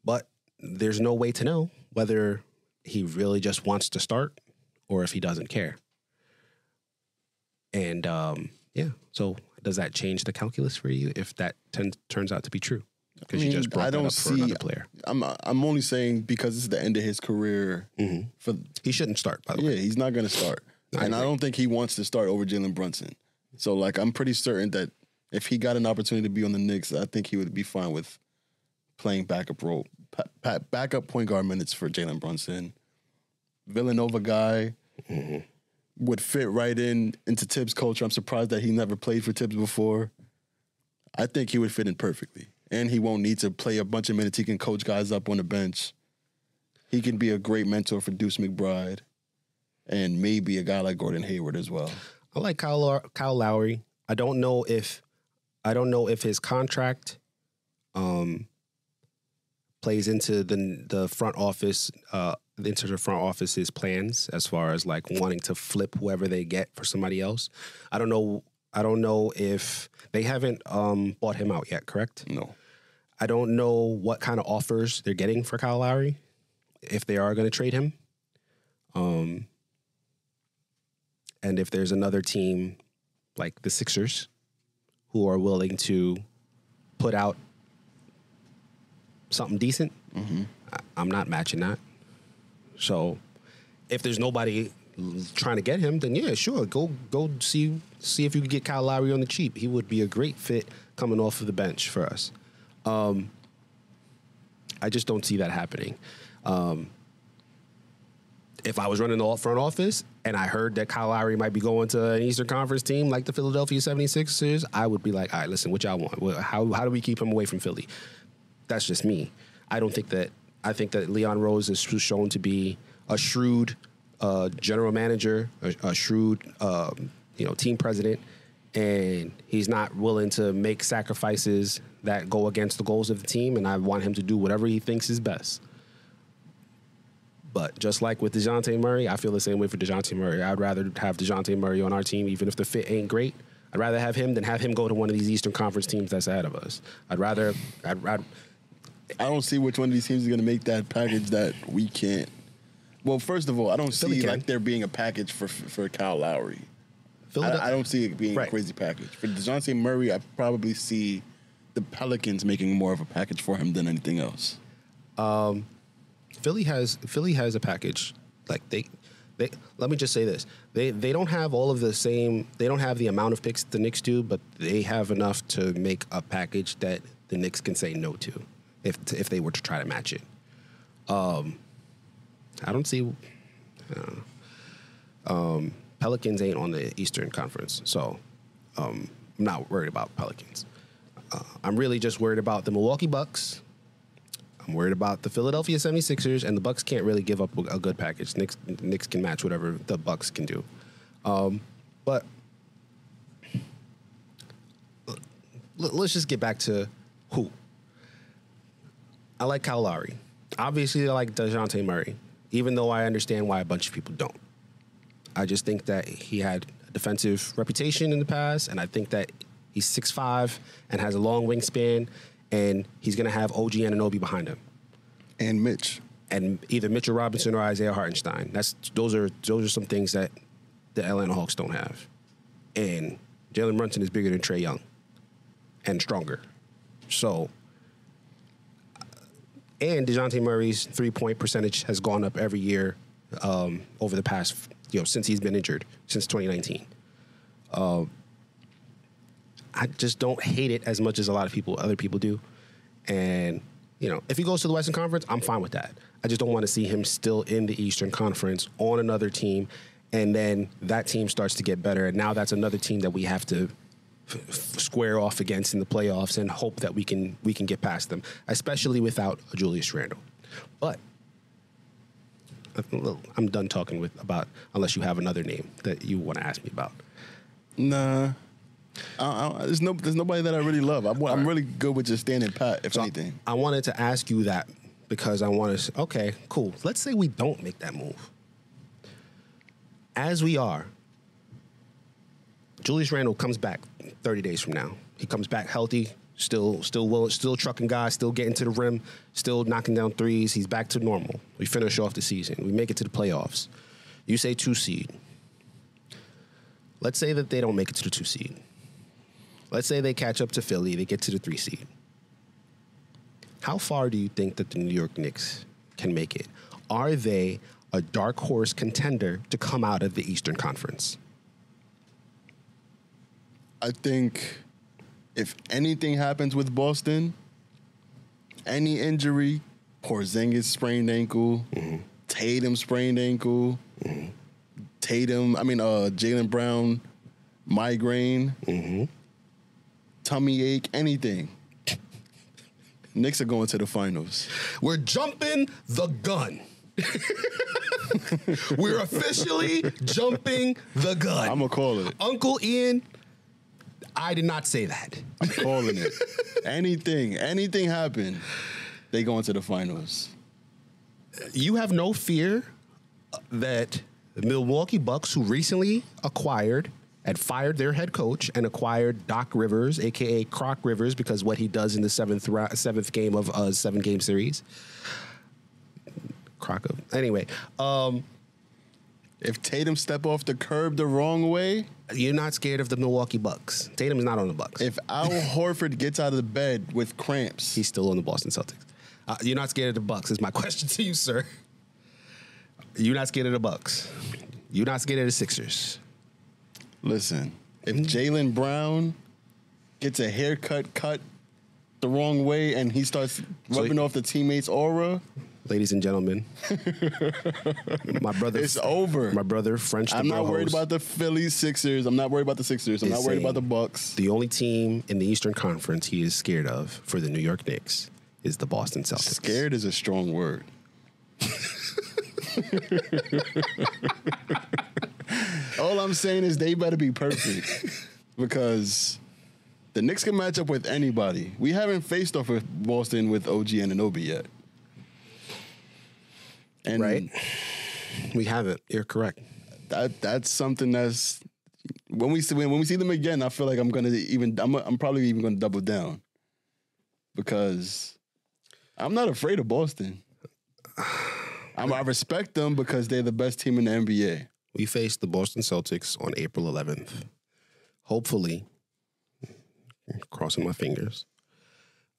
but there's no way to know whether he really just wants to start or if he doesn't care. And um, yeah, so does that change the calculus for you if that ten- turns out to be true? Because I you just brought I don't up for see- another player. I'm I'm only saying because it's the end of his career. Mhm. For He shouldn't start, by the yeah, way. he's not going to start, I and I agree. don't think he wants to start over Jalen Brunson. So like, I'm pretty certain that if he got an opportunity to be on the Knicks, I think he would be fine with playing backup role, pa- pa- backup point guard minutes for Jalen Brunson. Villanova guy Mm-hmm. Would fit right in into Thibs' culture. I'm surprised that he never played for Thibs before. I think he would fit in perfectly, and he won't need to play a bunch of minutes. He can coach guys up on the bench. He can be a great mentor for Deuce McBride, and maybe a guy like Gordon Hayward as well. I like Kyle, Low- Kyle Lowry. I don't know if I don't know if his contract um, plays into the the front office uh, into the front office's plans as far as like wanting to flip whoever they get for somebody else. I don't know. I don't know if they haven't um, bought him out yet. Correct. No, I don't know what kind of offers they're getting for Kyle Lowry if they are going to trade him. Um, and if there's another team like the Sixers who are willing to put out something decent, I, I'm not matching that. So if there's nobody trying to get him, then yeah, sure, go go see see if you can get Kyle Lowry on the cheap. He would be a great fit coming off of the bench for us. Um, I just don't see that happening. Um, if I was running the front office and I heard that Kyle Lowry might be going to an Eastern Conference team like the Philadelphia 76ers, I would be like, all right, listen, what y'all want? How, how do we keep him away from Philly? That's just me. I don't think that, I think that Leon Rose is shown to be a shrewd uh, general manager, a, a shrewd, um, you know, team president, and he's not willing to make sacrifices that go against the goals of the team. And I want him to do whatever he thinks is best. But just like with Dejounte Murray, I feel the same way for Dejounte Murray. I'd rather have Dejounte Murray on our team, even if the fit ain't great. I'd rather have him than have him go to one of these Eastern Conference teams that's ahead of us. I'd rather, I'd, I'd I don't see which one of these teams is going to make that package that we can't. Well, first of all, I don't Philly see can. like there being a package for for Kyle Lowry. I, I don't see it being Right. a crazy package for Dejounte Murray. I probably see the Pelicans making more of a package for him than anything else. Um, Philly has Philly has a package. Like they, they. Let me just say this: they they don't have all of the same. They don't have the amount of picks the Knicks do, but they have enough to make a package that the Knicks can say no to, if if they were to try to match it. Um, I don't see. Know. Um, Pelicans ain't on the Eastern Conference, so um, I'm not worried about Pelicans. Uh, I'm really just worried about the Milwaukee Bucks. I'm worried about the Philadelphia 76ers, and the Bucks can't really give up a, good package. Knicks, Knicks can match whatever the Bucks can do. Um, but let's just get back to who. I like Kyle Lowry. Obviously, I like Dejounte Murray, even though I understand why a bunch of people don't. I just think that he had a defensive reputation in the past, and I think that he's 6'5 and has a long wingspan, and he's going to have OG Anunoby behind him. And Mitch, And either Mitchell Robinson or Isaiah Hartenstein. That's those are those are some things that the Atlanta Hawks don't have. and Jalen Brunson is bigger than Trae Young and stronger. So, and Dejounte Murray's three point percentage has gone up every year um, over the past, you know, since he's been injured, since 2019. Uh, I just don't hate it as much as a lot of people, other people do. And, you know, if he goes to the Western Conference, I'm fine with that. I just don't want to see him still in the Eastern Conference on another team. And then that team starts to get better. And now that's another team that we have to square off against in the playoffs and hope that we can we can get past them, especially without Julius Randle. But I'm done talking with about unless you have another name that you want to ask me about. Nah. I, I, there's no, there's nobody that I really love. I'm, I'm really good with just standing pat, if So anything. I wanted to ask you that because I want to. Okay, cool. Let's say we don't make that move. As we are, Julius Randle comes back 30 days from now. He comes back healthy, still, still still trucking guys, still getting to the rim, still knocking down threes. He's back to normal. We finish off the season. We make it to the playoffs. You say two seed. Let's say that they don't make it to the two seed. Let's say they catch up to Philly, they get to the three seed. How far do you think that the New York Knicks can make it? Are they a dark horse contender to come out of the Eastern Conference? I think if anything happens with Boston, any injury, Porzingis sprained ankle, mm-hmm. Tatum sprained ankle, mm-hmm. Tatum, I mean, uh, Jaylen Brown, migraine, mm-hmm. tummy ache, anything. Knicks are going to the finals. We're jumping the gun. (laughs) We're officially jumping the gun. I'm gonna call it. Uncle Ian, I did not say that. I'm calling it. anything, anything happen, they go into the finals. You have no fear that the Milwaukee Bucks, who recently acquired and fired their head coach and acquired Doc Rivers, aka Croc Rivers, because what he does in the seventh seventh game of a seven game series. Croc anyway. Um, If Tatum step off the curb the wrong way, you're not scared of the Milwaukee Bucks. Tatum is not on the Bucks. if Al (laughs) Horford gets out of the bed with cramps, He's still on the Boston Celtics. Uh, you're not scared of the Bucks. Is my (laughs) question to you, sir. You're not scared of the Bucks. You're not scared of the Sixers. listen. If Jaylen Brown gets a haircut cut the wrong way and he starts rubbing off the teammates' aura, ladies and gentlemen. my brother, it's over. My brother, French. I'm not worried host, about the Philly Sixers. I'm not worried about the Sixers. I'm is not worried about the Bucks. The only team in the Eastern Conference he is scared of for the New York Knicks is the Boston Celtics. Scared is a strong word. (laughs) All I'm saying is they better be perfect because the Knicks can match up with anybody. We haven't faced off with Boston with OG Anunoby yet. And Right. We haven't. You're correct. that that's something that's when we see when, when we see them again, I feel like I'm gonna even I'm I'm probably even gonna double down because I'm not afraid of Boston. I'm, I respect them because they're the best team in the NBA. We face the Boston Celtics on April 11th. Hopefully, crossing my fingers.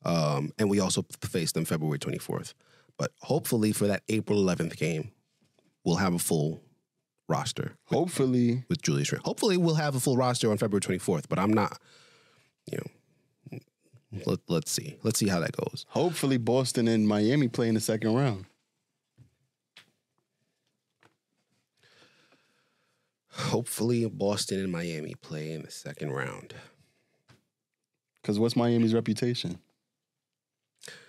Um, and we also face them February 24th. But hopefully, for that April 11th game, we'll have a full roster Hopefully, with Julius Randle. Hopefully, we'll have a full roster on February 24th. But I'm not, you know. Let, let's see. Let's see how that goes. hopefully Boston and Miami play in the second round. Hopefully, Boston and Miami play in the second round. Because what's Miami's reputation?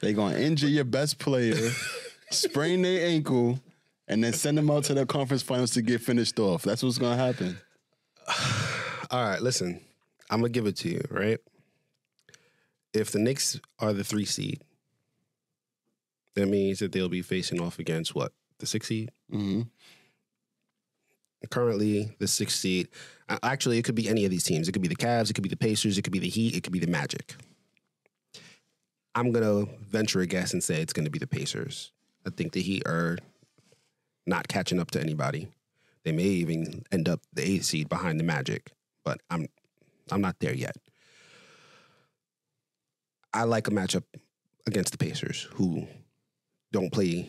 They gonna injure your best player, (laughs) sprain their ankle, and then send them out to the conference finals to get finished off. That's what's gonna happen. (sighs) All right, listen. I'm gonna give it to you, right? If the Knicks are the three seed, that means that they'll be facing off against what the six seed. hmm Currently, the six seed. Actually, it could be any of these teams. It could be the Cavs. It could be the Pacers. It could be the Heat. It could be the Magic. I'm gonna venture a guess and say it's gonna be the Pacers. I think the Heat are not catching up to anybody. They may even end up the eighth seed behind the Magic, but I'm I'm not there yet. I like a matchup against the Pacers, who don't play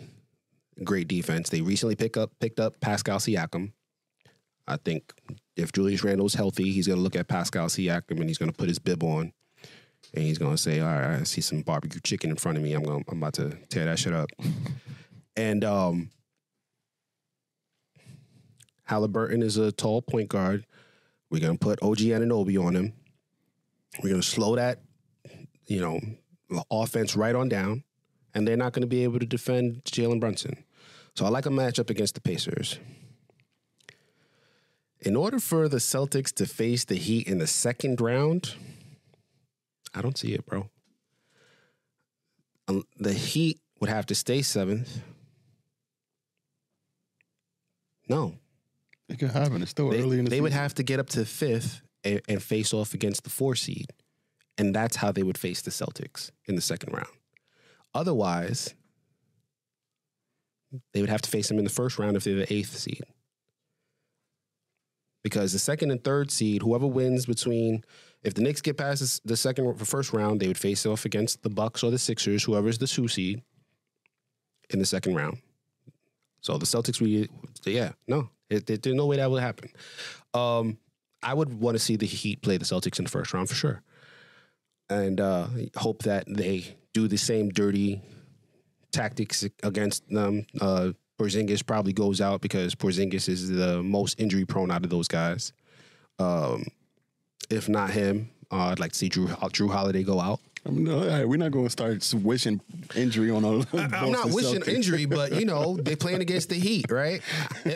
great defense. They recently pick up picked up Pascal Siakam. I think if Julius Randle's healthy, he's going to look at Pascal Siakam and he's going to put his bib on, and he's to say, "All right, I see some barbecue chicken in front of me. I'm going. I'm about to tear that shit up." (laughs) and um, Halliburton is a tall point guard. We're to put OG Anunoby on him. We're to slow that, you know, offense right on down, and they're not to be able to defend Jalen Brunson. So I like a matchup against the Pacers. In order for the Celtics to face the Heat in the second round, I don't see it, bro. Um, the Heat would have to stay seventh. No, It could happen. It's still they, early in the season. they would have to get up to fifth and, and face off against the four seed. And that's how they would face the Celtics in the second round. Otherwise, they would have to face them in the first round if they're the eighth seed. Because the second and third seed, whoever wins between, if the Knicks get past the second, first round, they would face off against the Bucks or the Sixers, whoever's the two seed, in the second round. So the Celtics, we, yeah, no, it, it- there's no way that would happen. Um, I would want to see the Heat play the Celtics in the first round for sure, and uh, hope that they do the same dirty tactics against them. Uh, Porzingis probably goes out because Porzingis is the most injury prone out of those guys. Um, if not him, uh, I'd like to see Jrue Jrue Holiday go out. I mean, no, we're not going to start wishing injury on all. (laughs) I'm not wishing injury, but you know they're playing against the Heat, right?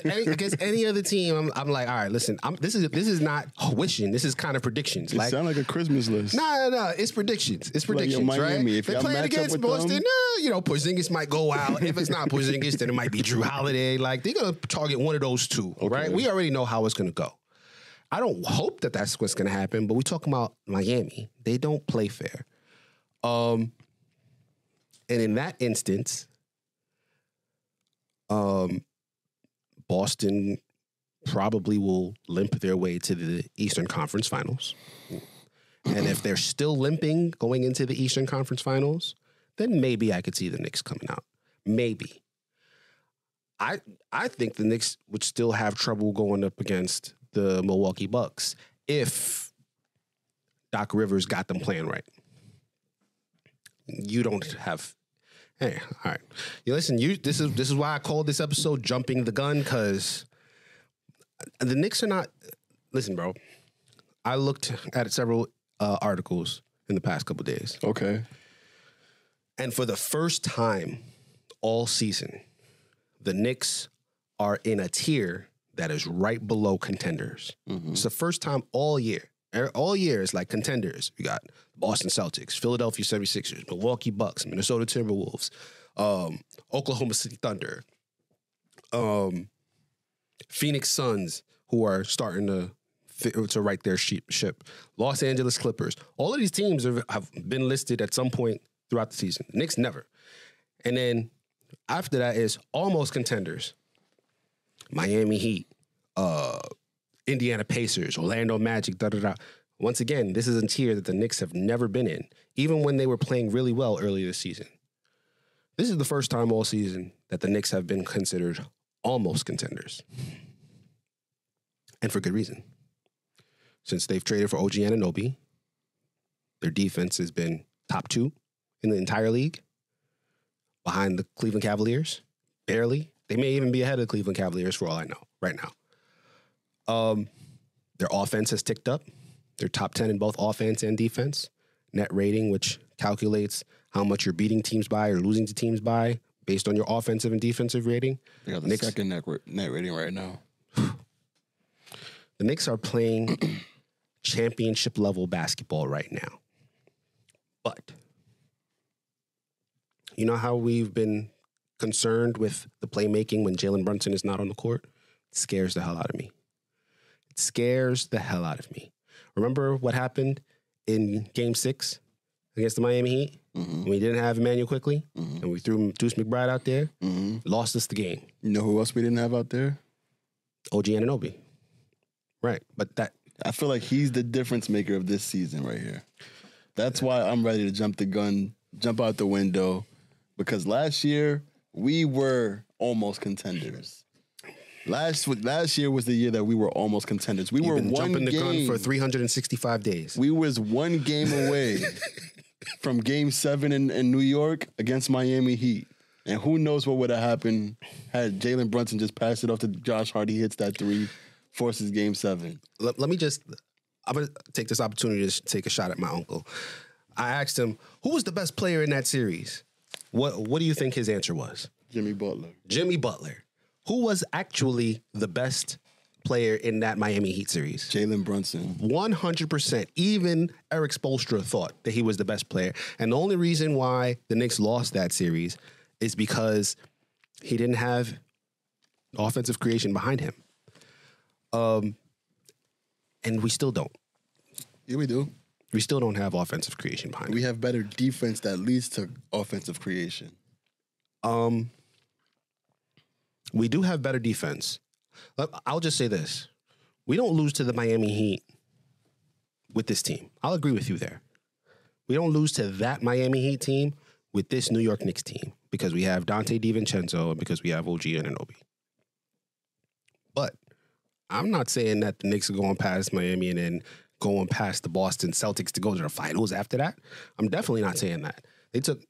Any- against any other team, I'm, I'm like, all right, listen, I'm, this is this is not wishing. This is kind of predictions. It Like, sound like a Christmas list. no, no, no, it's predictions. It's Like, predictions, Miami, right? if they're playing against Boston. them- No, you know, Porzingis might go out. if it's not Porzingis, then it might be Jrue Holiday. Like they're gonna target one of those two, right? We already know how it's gonna go. I don't hope that that's what's gonna happen, but we're talking about Miami. They don't play fair. Um, and in that instance, um, Boston probably will limp their way to the Eastern Conference Finals. And if they're still limping going into the Eastern Conference Finals, then maybe I could see the Knicks coming out. Maybe. I I think the Knicks would still have trouble going up against the Milwaukee Bucks if Doc Rivers got them playing right. You don't have Hey, all right. You listen, you this is this is why I called this episode jumping the gun cuz the Knicks are not listen, bro. I looked at several uh, articles in the past couple days. Okay. And for the first time all season, the Knicks are in a tier that is right below contenders. It's the first time all year. Er, All year is like contenders. We got Boston Celtics, Philadelphia 76ers, Milwaukee Bucks, Minnesota Timberwolves, um, Oklahoma City Thunder, um, Phoenix Suns, who are starting to to right their ship, ship. Los Angeles Clippers. All of these teams have, have been listed at some point throughout the season. Knicks never. And then after that is almost contenders. Miami Heat, uh, Indiana Pacers, Orlando Magic, da da da. Once again, this is a tier that the Knicks have never been in, even when they were playing really well earlier this season. This is the first time all season that the Knicks have been considered almost contenders. And for good reason. Since they've traded for OG Anunoby, their defense has been top two in the entire league, behind the Cleveland Cavaliers, barely. They may even be ahead of the Cleveland Cavaliers for all I know right now. Um, their offense has ticked up. They're top 10 in both offense and defense. Net rating, which calculates how much you're beating teams by or losing to teams by based on your offensive and defensive rating. They got the Knicks- second net, net rating right now. The Knicks are playing (clears throat) championship level basketball right now. But you know how we've been concerned with the playmaking when Jalen Brunson is not on the court? Scares the hell out of me. It scares the hell out of me. Remember what happened in game six against the Miami Heat? When we didn't have Immanuel Quickley mm-hmm. and we threw Deuce McBride out there, mm-hmm. lost us the game. You know who else we didn't have out there? OG Anunoby. Right. But that I feel like he's the difference maker of this season right here. That's why I'm ready to jump the gun, jump out the window, because last year we were almost contenders. Last last year was the year that we were almost contenders. We You've were been one jumping the game gun for 365 days. we was one game away (laughs) from Game Seven in, in New York against Miami Heat, and who knows what would have happened had Jalen Brunson just passed it off to Josh Hart. He hits that three, forces Game Seven. let, let me just i'm gonna take this opportunity to take a shot at my uncle i asked him who was the best player in that series what what do you think his answer was Jimmy Butler. jimmy butler who was actually the best player in that miami heat series Jalen Brunson. 100%. Even Erik Spoelstra thought that he was the best player. And the only reason why the Knicks lost that series is because he didn't have offensive creation behind him. Um, and we still don't. Yeah, we do. We still don't have offensive creation behind. We have better defense that leads to offensive creation. Um, we do have better defense. I'll just say this: we don't lose to the Miami Heat with this team. I'll agree with you there. We don't lose to that Miami Heat team with this New York Knicks team because we have Donte DiVincenzo and because we have OG Anunoby. But I'm not saying that the Knicks are going past Miami and then going past the Boston Celtics to go to the finals after that. I'm definitely not saying that. They took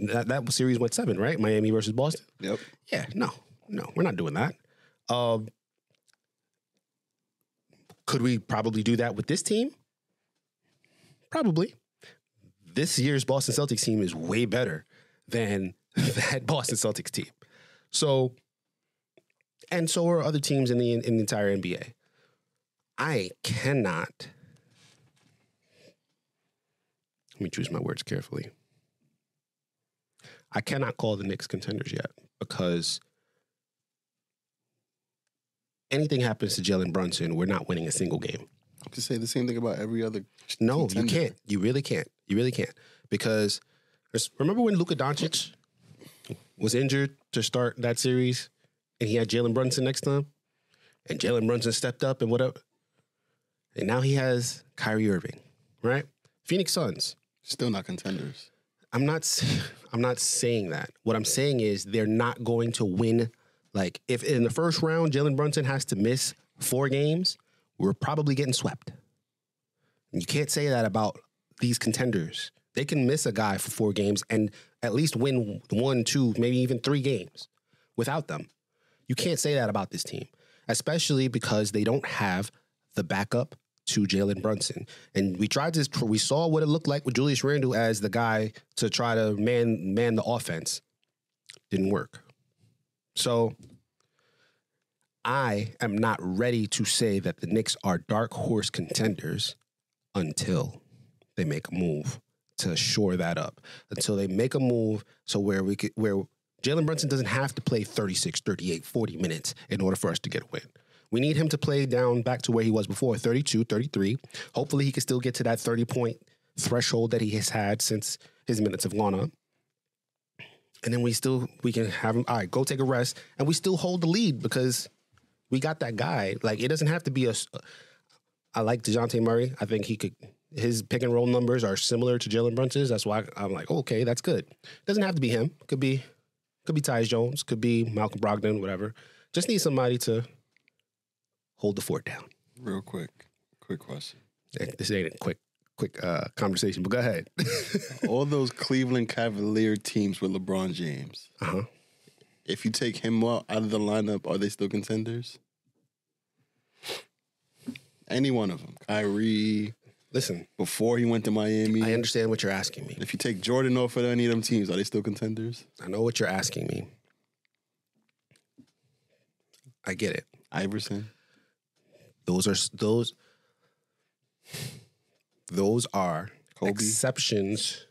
that, that series went seven, right? Miami versus Boston. Yep. Yeah, no, no, we're not doing that. Um, could we probably do that with this team? Probably. This year's Boston Celtics team is way better than (laughs) that Boston Celtics team. So, and so are other teams in the in the entire NBA. I cannot. Let me choose my words carefully. I cannot call the Knicks contenders yet because anything happens to Jalen Brunson, we're not winning a single game. I could say the same thing about every other. No, you can't. You really can't. You really can't. Because remember when Luka Doncic was injured to start that series and he had Jalen Brunson next him? And Jalen Brunson stepped up and whatever. And now he has Kyrie Irving, right? Phoenix Suns. Still not contenders. I'm not (laughs) I'm not saying that. What I'm saying is they're not going to win. Like if in the first round Jalen Brunson has to miss four games, we're probably getting swept. And you can't say that about these contenders. They can miss a guy for four games and at least win one, two, maybe even three games without them. You can't say that about this team, especially because they don't have the backup to Jalen Brunson. And we tried to, we saw what it looked like with Julius Randle as the guy to try to man man the offense. Didn't work. So I am not ready to say that the Knicks are dark horse contenders until they make a move to shore that up. Until they make a move so where we could where Jalen Brunson doesn't have to play 36, 38, 40 minutes in order for us to get a win. We need him to play down back to where he was before, 32, 33. Hopefully he can still get to that 30 point threshold that he has had since his minutes have gone up. And then we still we can have him, all right, go take a rest, and we still hold the lead because we got that guy. Like it doesn't have to be a. I like Dejounte Murray. I think he could. His pick and roll numbers are similar to Jalen Brunson's. That's why I'm like, okay, that's good. Doesn't have to be him. Could be, could be Tyus Jones. Could be Malcolm Brogdon. Whatever. Just need somebody to hold the fort down. Real quick, quick question. This ain't a quick, quick uh, conversation, but go ahead. (laughs) All those Cleveland Cavalier teams with LeBron James. uh huh. If you take him out out of the lineup, are they still contenders? Any one of them. Kyrie, Listen, before he went to Miami. I understand what you're asking me. If you take Jordan off of any of them teams, are they still contenders? I know what you're asking me. I get it. Iverson. Those are those. Those are Kobe. exceptions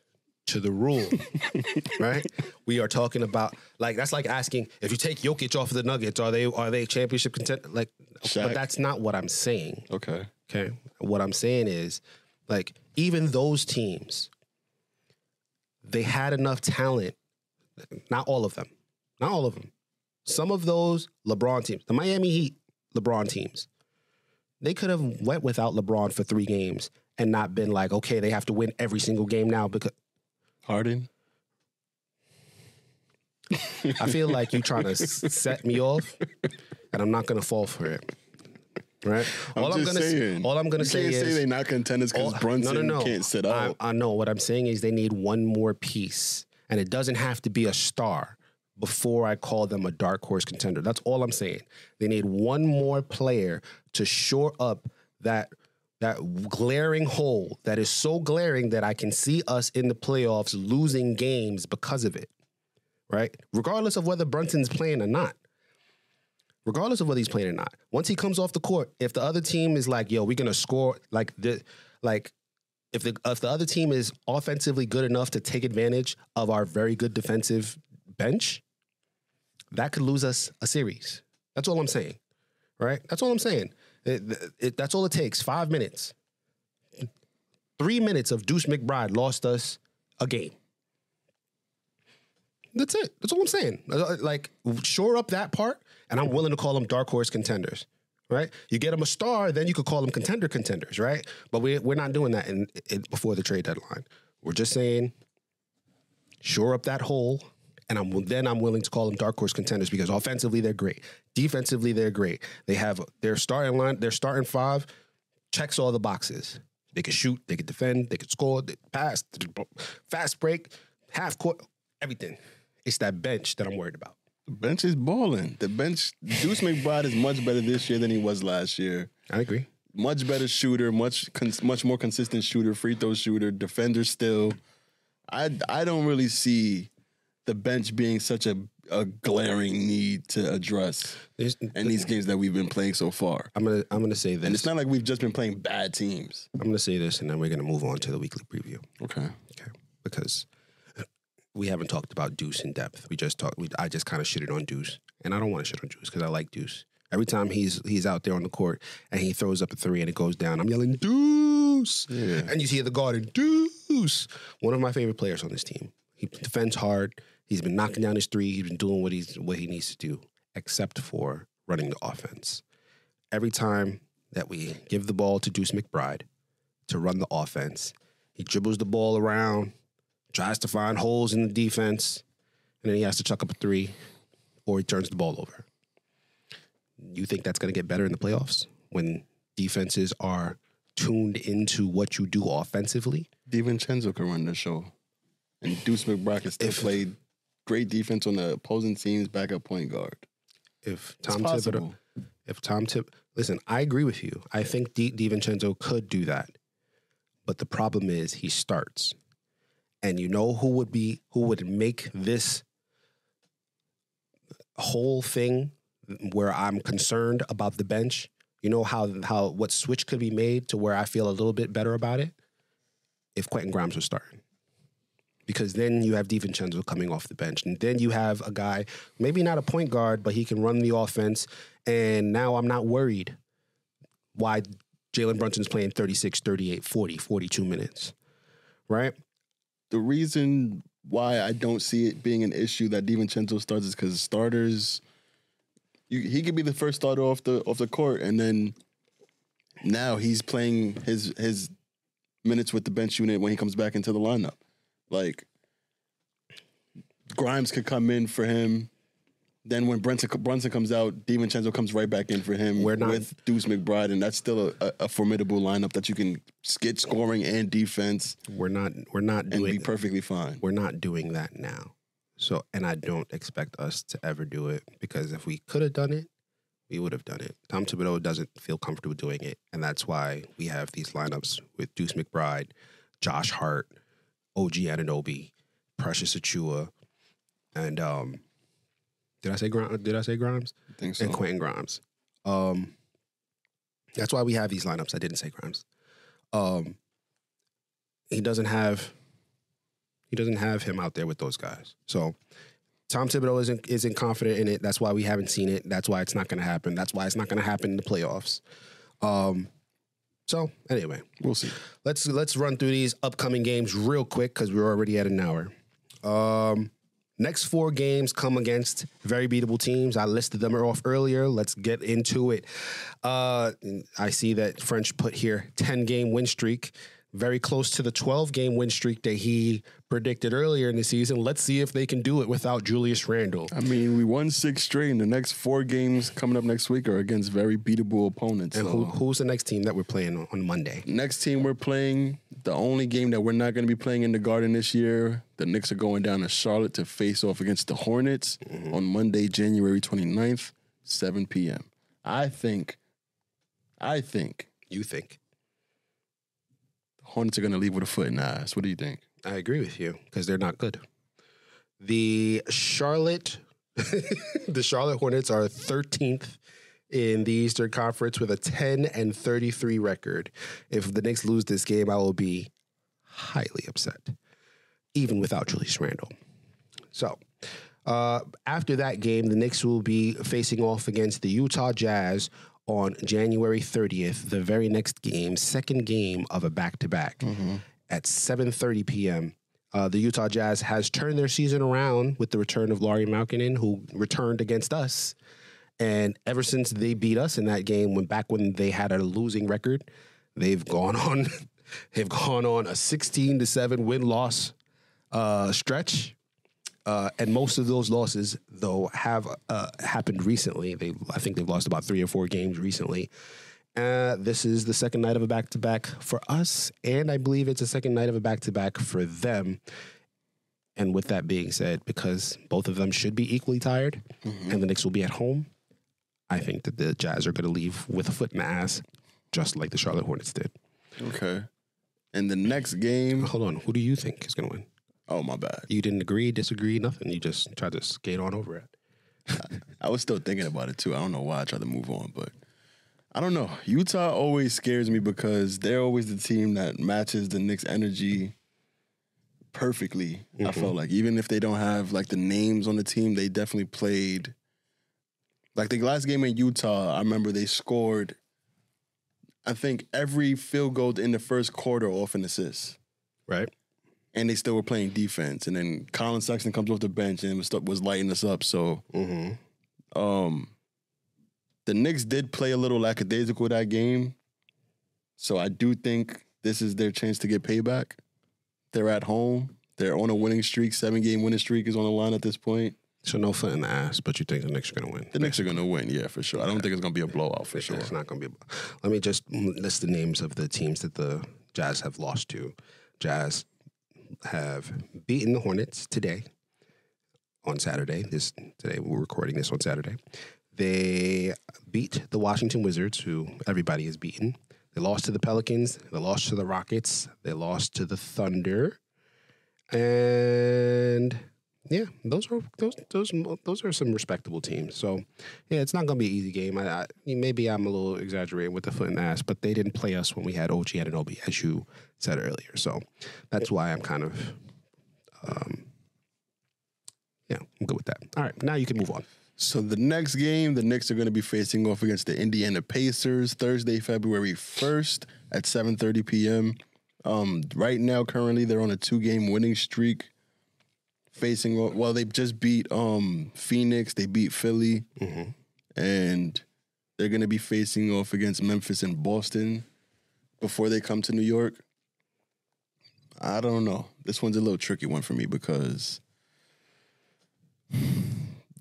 to the rule, (laughs) right? We are talking about like that's like asking if you take Jokic off of the Nuggets, are they are they championship content? Like, Shaq. but that's not what I'm saying. Okay. Okay. What I'm saying is, like, even those teams, they had enough talent. Not all of them. Not all of them. Some of those LeBron teams, the Miami Heat LeBron teams, they could have went without LeBron for three games and not been like, okay, they have to win every single game now because Harden. I feel like you're trying (laughs) to set me off, and I'm not gonna fall for it. Right? I'm just gonna saying. say, all I'm gonna you say can't is say they're not contenders because all- Brunson can't sit I, out. I know what I'm saying is they need one more piece, and it doesn't have to be a star before I call them a dark horse contender. That's all I'm saying. They need one more player to shore up that that glaring hole that is so glaring that I can see us in the playoffs losing games because of it. Right? Regardless of whether Brunson's playing or not regardless of whether he's playing or not. Once he comes off the court, if the other team is like, "Yo, we're gonna score," like the, like if the if the other team is offensively good enough to take advantage of our very good defensive bench, that could lose us a series. That's all I'm saying. Right? That's all I'm saying. It- it- that's all it takes. Five minutes. Three minutes of Deuce McBride lost us a game. That's it. That's all I'm saying. Uh, Like, shore up that part, and I'm willing to call them dark horse contenders. Right? You get them a star, then you could call them contender contenders. Right? But we we're not doing that in, in before the trade deadline. We're just saying, shore up that hole, and I'm then I'm willing to call them dark horse contenders because offensively they're great, defensively they're great. They have their starting line, their starting five checks all the boxes. They can shoot, they can defend, they can score, they pass, fast break, half court, everything. It's that bench that I'm worried about. The bench is balling. The bench, Deuce McBride is much better this year than he was last year. I agree. Much better shooter, much cons- much more consistent shooter, free throw shooter, defender still. I I don't really see the bench being such a, a glaring need to address There's- in these games that we've been playing so far. I'm gonna I'm gonna say this. And it's not like we've just been playing bad teams. I'm gonna say this, and then we're gonna move on to the weekly preview. Okay. Okay, because (clears throat) we haven't talked about Deuce in depth. We just talked. We, I just kind of shitted on Deuce, and I don't want to shit on Deuce because I like Deuce. Every time he's he's out there on the court and he throws up a three and it goes down, I'm yelling Deuce, and you see the garden Deuce. One of my favorite players on this team. He defends hard. He's been knocking down his three. He's been doing what he's what he needs to do, except for running the offense. Every time that we give the ball to Deuce McBride to run the offense, he dribbles the ball around, tries to find holes in the defense, and then he has to chuck up a three, or he turns the ball over. You think that's going to get better in the playoffs when defenses are tuned into what you do offensively? DiVincenzo can run the show. And Deuce McBride can still If- play great defense on the opposing team's backup point guard. If Tom Thibodeau, if Tom Tip, listen, I agree with you. I think Di, DiVincenzo could do that, but the problem is he starts, and you know who would be who would make this whole thing where I'm concerned about the bench. You know how how what switch could be made to where I feel a little bit better about it if Quentin Grimes was starting. Because then you have DiVincenzo coming off the bench. And then you have a guy, maybe not a point guard, but he can run the offense. And now I'm not worried why Jalen Brunson's playing 36, 38, 40, 42 minutes. Right? The reason why I don't see it being an issue that DiVincenzo starts is because starters, you, he could be the first starter off the off the court, and then now he's playing his his minutes with the bench unit when he comes back into the lineup. Like Grimes could come in for him. Then when Brunson, Brunson comes out, DiVincenzo comes right back in for him We're not- with Deuce McBride, and that's still a, a, formidable lineup that you can get scoring and defense We're not we're not doing be perfectly fine. we're not doing that now. So, and I don't expect us to ever do it because if we could have done it, we would have done it. Tom Thibodeau doesn't feel comfortable doing it, and that's why we have these lineups with Deuce McBride, Josh Hart, OG Anunoby, Precious Achiuwa, and um, did I say Grimes? Did I say Grimes? I think so. and Quentin Grimes. Um, that's why we have these lineups. I didn't say Grimes. Um, he doesn't have he doesn't have him out there with those guys. So Tom Thibodeau isn't isn't confident in it. That's why we haven't seen it. That's why it's not going to happen. That's why it's not going to happen in the playoffs. Um, so anyway, We'll see. let's let's run through these upcoming games real quick because we're already at an hour. Um, Next four games come against very beatable teams. I listed them off earlier. Let's get into it. Uh, I see that French put here 10 game win streak, very close to the 12 game win streak that he predicted earlier in the season. Let's see if they can do it without Julius Randle. I mean, we won six straight, and the next four games coming up next week are against very beatable opponents. And so- who, who's the next team that we're playing on, on Monday? Next team we're playing, the only game that we're not going to be playing in the Garden this year, the Knicks are going down to Charlotte to face off against the Hornets mm-hmm. on Monday, January 29th, 7 p.m. I think, I think You think? Hornets are going to leave with a foot in the ass. What do you think? I agree with you because they're not good. The Charlotte, (laughs) the Charlotte Hornets are 13th in the Eastern Conference with a 10 and 33 record. If the Knicks lose this game, I will be highly upset, even without Julius Randle. So, uh, after that game, the Knicks will be facing off against the Utah Jazz on January 30th, the very next game, second game of a back-to-back at 7:30 p.m. Uh, the Utah Jazz has turned their season around with the return of Lauri Markkanen, who returned against us. And ever since they beat us in that game, when back when they had a losing record, they've gone on, (laughs) they've gone on a 16 to seven win loss uh, stretch. Uh, and most of those losses, though, have uh, happened recently. They, I think, they've lost about three or four games recently. Uh, this is the second night of a back to back for us, and I believe it's a second night of a back to back for them. And with that being said, because both of them should be equally tired, and the Knicks will be at home, I think that the Jazz are going to leave with a foot in the ass, just like the Charlotte Hornets did. Okay. And the next game, Hold on, who do you think is going to win? Oh my bad. You didn't agree, disagree, nothing. You just tried to skate on over it. (laughs) I was still thinking about it too. I don't know why I tried to move on, but I don't know. Utah always scares me because they're always the team that matches the Knicks' energy perfectly. I felt mm-hmm. like even if they don't have like the names on the team, they definitely played. Like the last game in Utah, I remember they scored. I think every field goal in the first quarter off an assist Right? And they still were playing defense. And then Collin Sexton comes off the bench and was, was lighting us up. So, um, the Knicks did play a little lackadaisical that game. So I do think this is their chance to get payback. They're at home. They're on a winning streak. Seven game winning streak is on the line at this point. So no foot in the ass, but you think the Knicks are going to win? The Knicks are going to win, yeah, for sure. I don't think it's going to be a blowout for sure. It's not going to be. A, Let me just list the names of the teams that the Jazz have lost to. Jazz have beaten the Hornets today on Saturday. This today we're recording this on Saturday. They beat the Washington Wizards, who everybody has beaten. They lost to the Pelicans. They lost to the Rockets. They lost to the Thunder. And yeah, those are those those those are some respectable teams. So yeah, it's not going to be an easy game. I, I maybe I'm a little exaggerating with the foot and ass, but they didn't play us when we had OG and Anunoby, as you said earlier. So that's why I'm kind of um yeah, I'm good with that. All right, now you can move on. So the next game, the Knicks are going to be facing off against the Indiana Pacers Thursday, February first at 7:30 p.m. Um, right now, currently, they're on a two-game winning streak. Facing well, they just beat um, Phoenix, they beat Philly, and they're going to be facing off against Memphis and Boston before they come to New York. I don't know. This one's a little tricky one for me because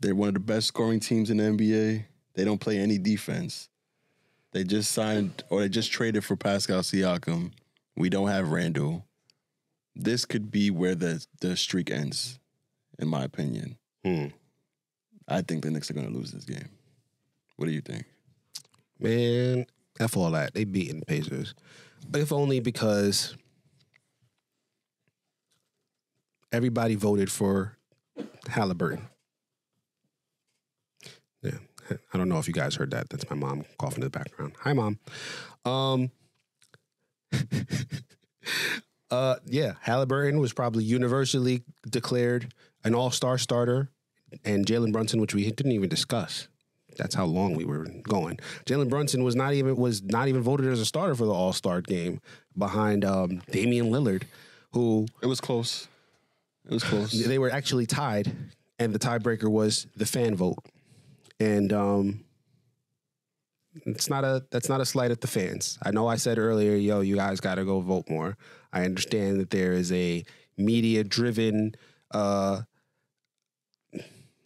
they're one of the best scoring teams in the NBA. They don't play any defense. They just signed or they just traded for Pascal Siakam. We don't have Randle. This could be where the the streak ends, in my opinion. Hmm. I think the Knicks are going to lose this game. What do you think? Man, F all that. They beating the Pacers. But If only because everybody voted for Halliburton. Yeah. I don't know if you guys heard that. That's my mom coughing in the background. Hi, mom. Um, (laughs) uh, yeah, Halliburton was probably universally declared an all star starter, and Jalen Brunson, which we didn't even discuss. That's how long we were going. Jalen Brunson was not even was not even voted as a starter for the All Star game behind um, Damian Lillard, who It was close. It was close. (laughs) They were actually tied, and the tiebreaker was the fan vote. And um, it's not a that's not a slight at the fans. I know I said earlier, yo, you guys got to go vote more. I understand that there is a media driven. Uh,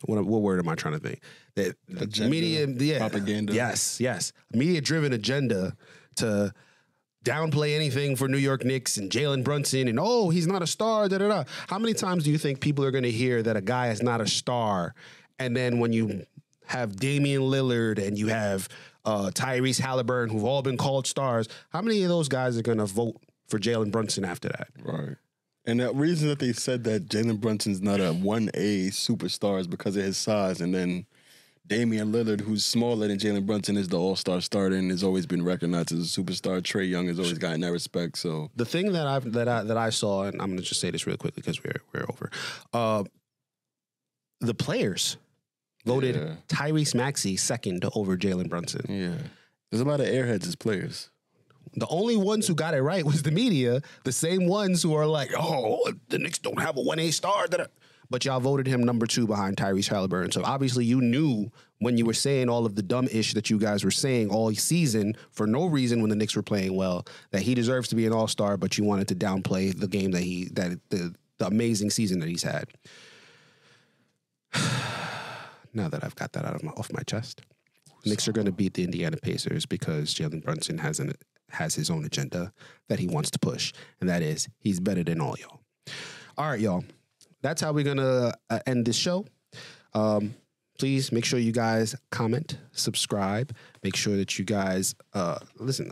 what, what word am I trying to think? That Agenda, media, yeah, propaganda. Yes, yes, media driven agenda to downplay anything for New York Knicks and Jalen Brunson and oh he's not a star. Da da da. How many times do you think people are going to hear that a guy is not a star, and then when you have Damian Lillard and you have uh, Tyrese Halliburton, who've all been called stars, how many of those guys are going to vote for Jalen Brunson after that? Right. And the reason that they said that Jalen Brunson's not a 1A superstar is because of his size. And then Damian Lillard, who's smaller than Jalen Brunson, is the all star starter and has always been recognized as a superstar. Trae Young has always gotten that respect. So the thing that I that I that I saw, and I'm gonna just say this real quickly because we're we're over. Uh, the players voted Yeah. Tyrese Maxey second over Jalen Brunson. yeah. There's a lot of airheads as players. The only ones who got it right was the media, the same ones who are like, "Oh, the Knicks don't have a one A star." da-da." But y'all voted him number two behind Tyrese Halliburton. So obviously, you knew when you were saying all of the dumb ish that you guys were saying all season for no reason when the Knicks were playing well that he deserves to be an All Star. But you wanted to downplay the game that he that the the amazing season that he's had. (sighs) now that I've got that out of my, off my chest, Knicks are going to beat the Indiana Pacers because Jalen Brunson has an has his own agenda that he wants to push, and that is he's better than all y'all. All right, y'all. That's how we're gonna uh, end this show. Um, please make sure you guys comment, subscribe. Make sure that you guys uh, listen.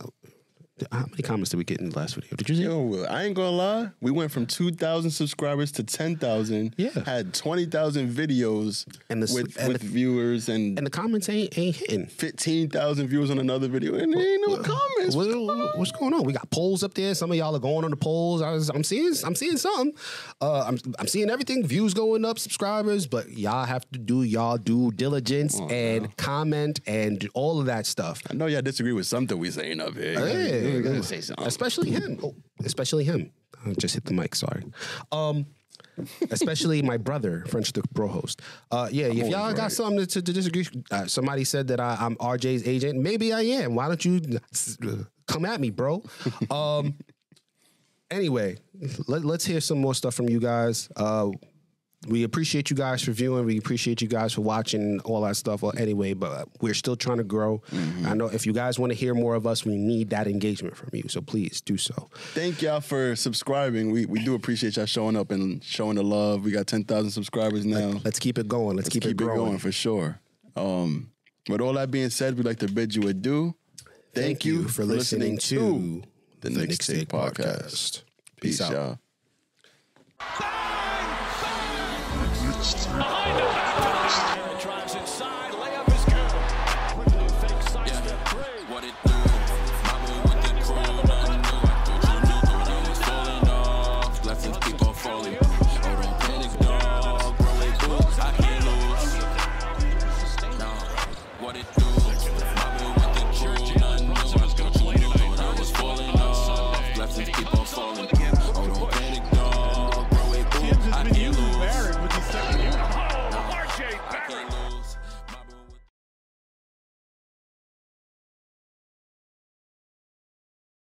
How many comments did we get in the last video? Did you see? Yo, I ain't gonna lie. We went from 2,000 subscribers to 10,000. Yeah. Had 20,000 videos And the- with, and with the- viewers and, And the comments ain't ain't hitting. 15,000 viewers on another video. And there ain't no comments. What- what- what's going on? We got polls up there. Some of y'all are going on the polls. I was, I'm seeing, I'm seeing something. Uh, I'm, I'm seeing everything. Views going up, subscribers. But y'all have to do y'all due diligence and comment and all of that stuff. I know y'all disagree with something we saying up here. Hey, You say something. especially him. Oh, especially him. I just hit the mic. Sorry. Um, especially my brother, French the Bro host. Uh, yeah, if y'all got something to, to disagree, uh, somebody said that I, I'm RJ's agent. Maybe I am. Why don't you uh, come at me, bro? Um, (laughs) anyway, let, let's hear some more stuff from you guys. Uh, we appreciate you guys for viewing. We appreciate you guys for watching all that stuff. Well, anyway, but we're still trying to grow. I know if you guys want to hear more of us, we need that engagement from you. So please do so. Thank y'all for subscribing. We we do appreciate y'all showing up and showing the love. We got 10,000 subscribers now. Let's keep it going. Let's, keep, it growing. for sure. Um, with all that being said, we'd like to bid you adieu. Thank, you for listening, to the Knicks Take Podcast. Peace, out. y'all. Behind the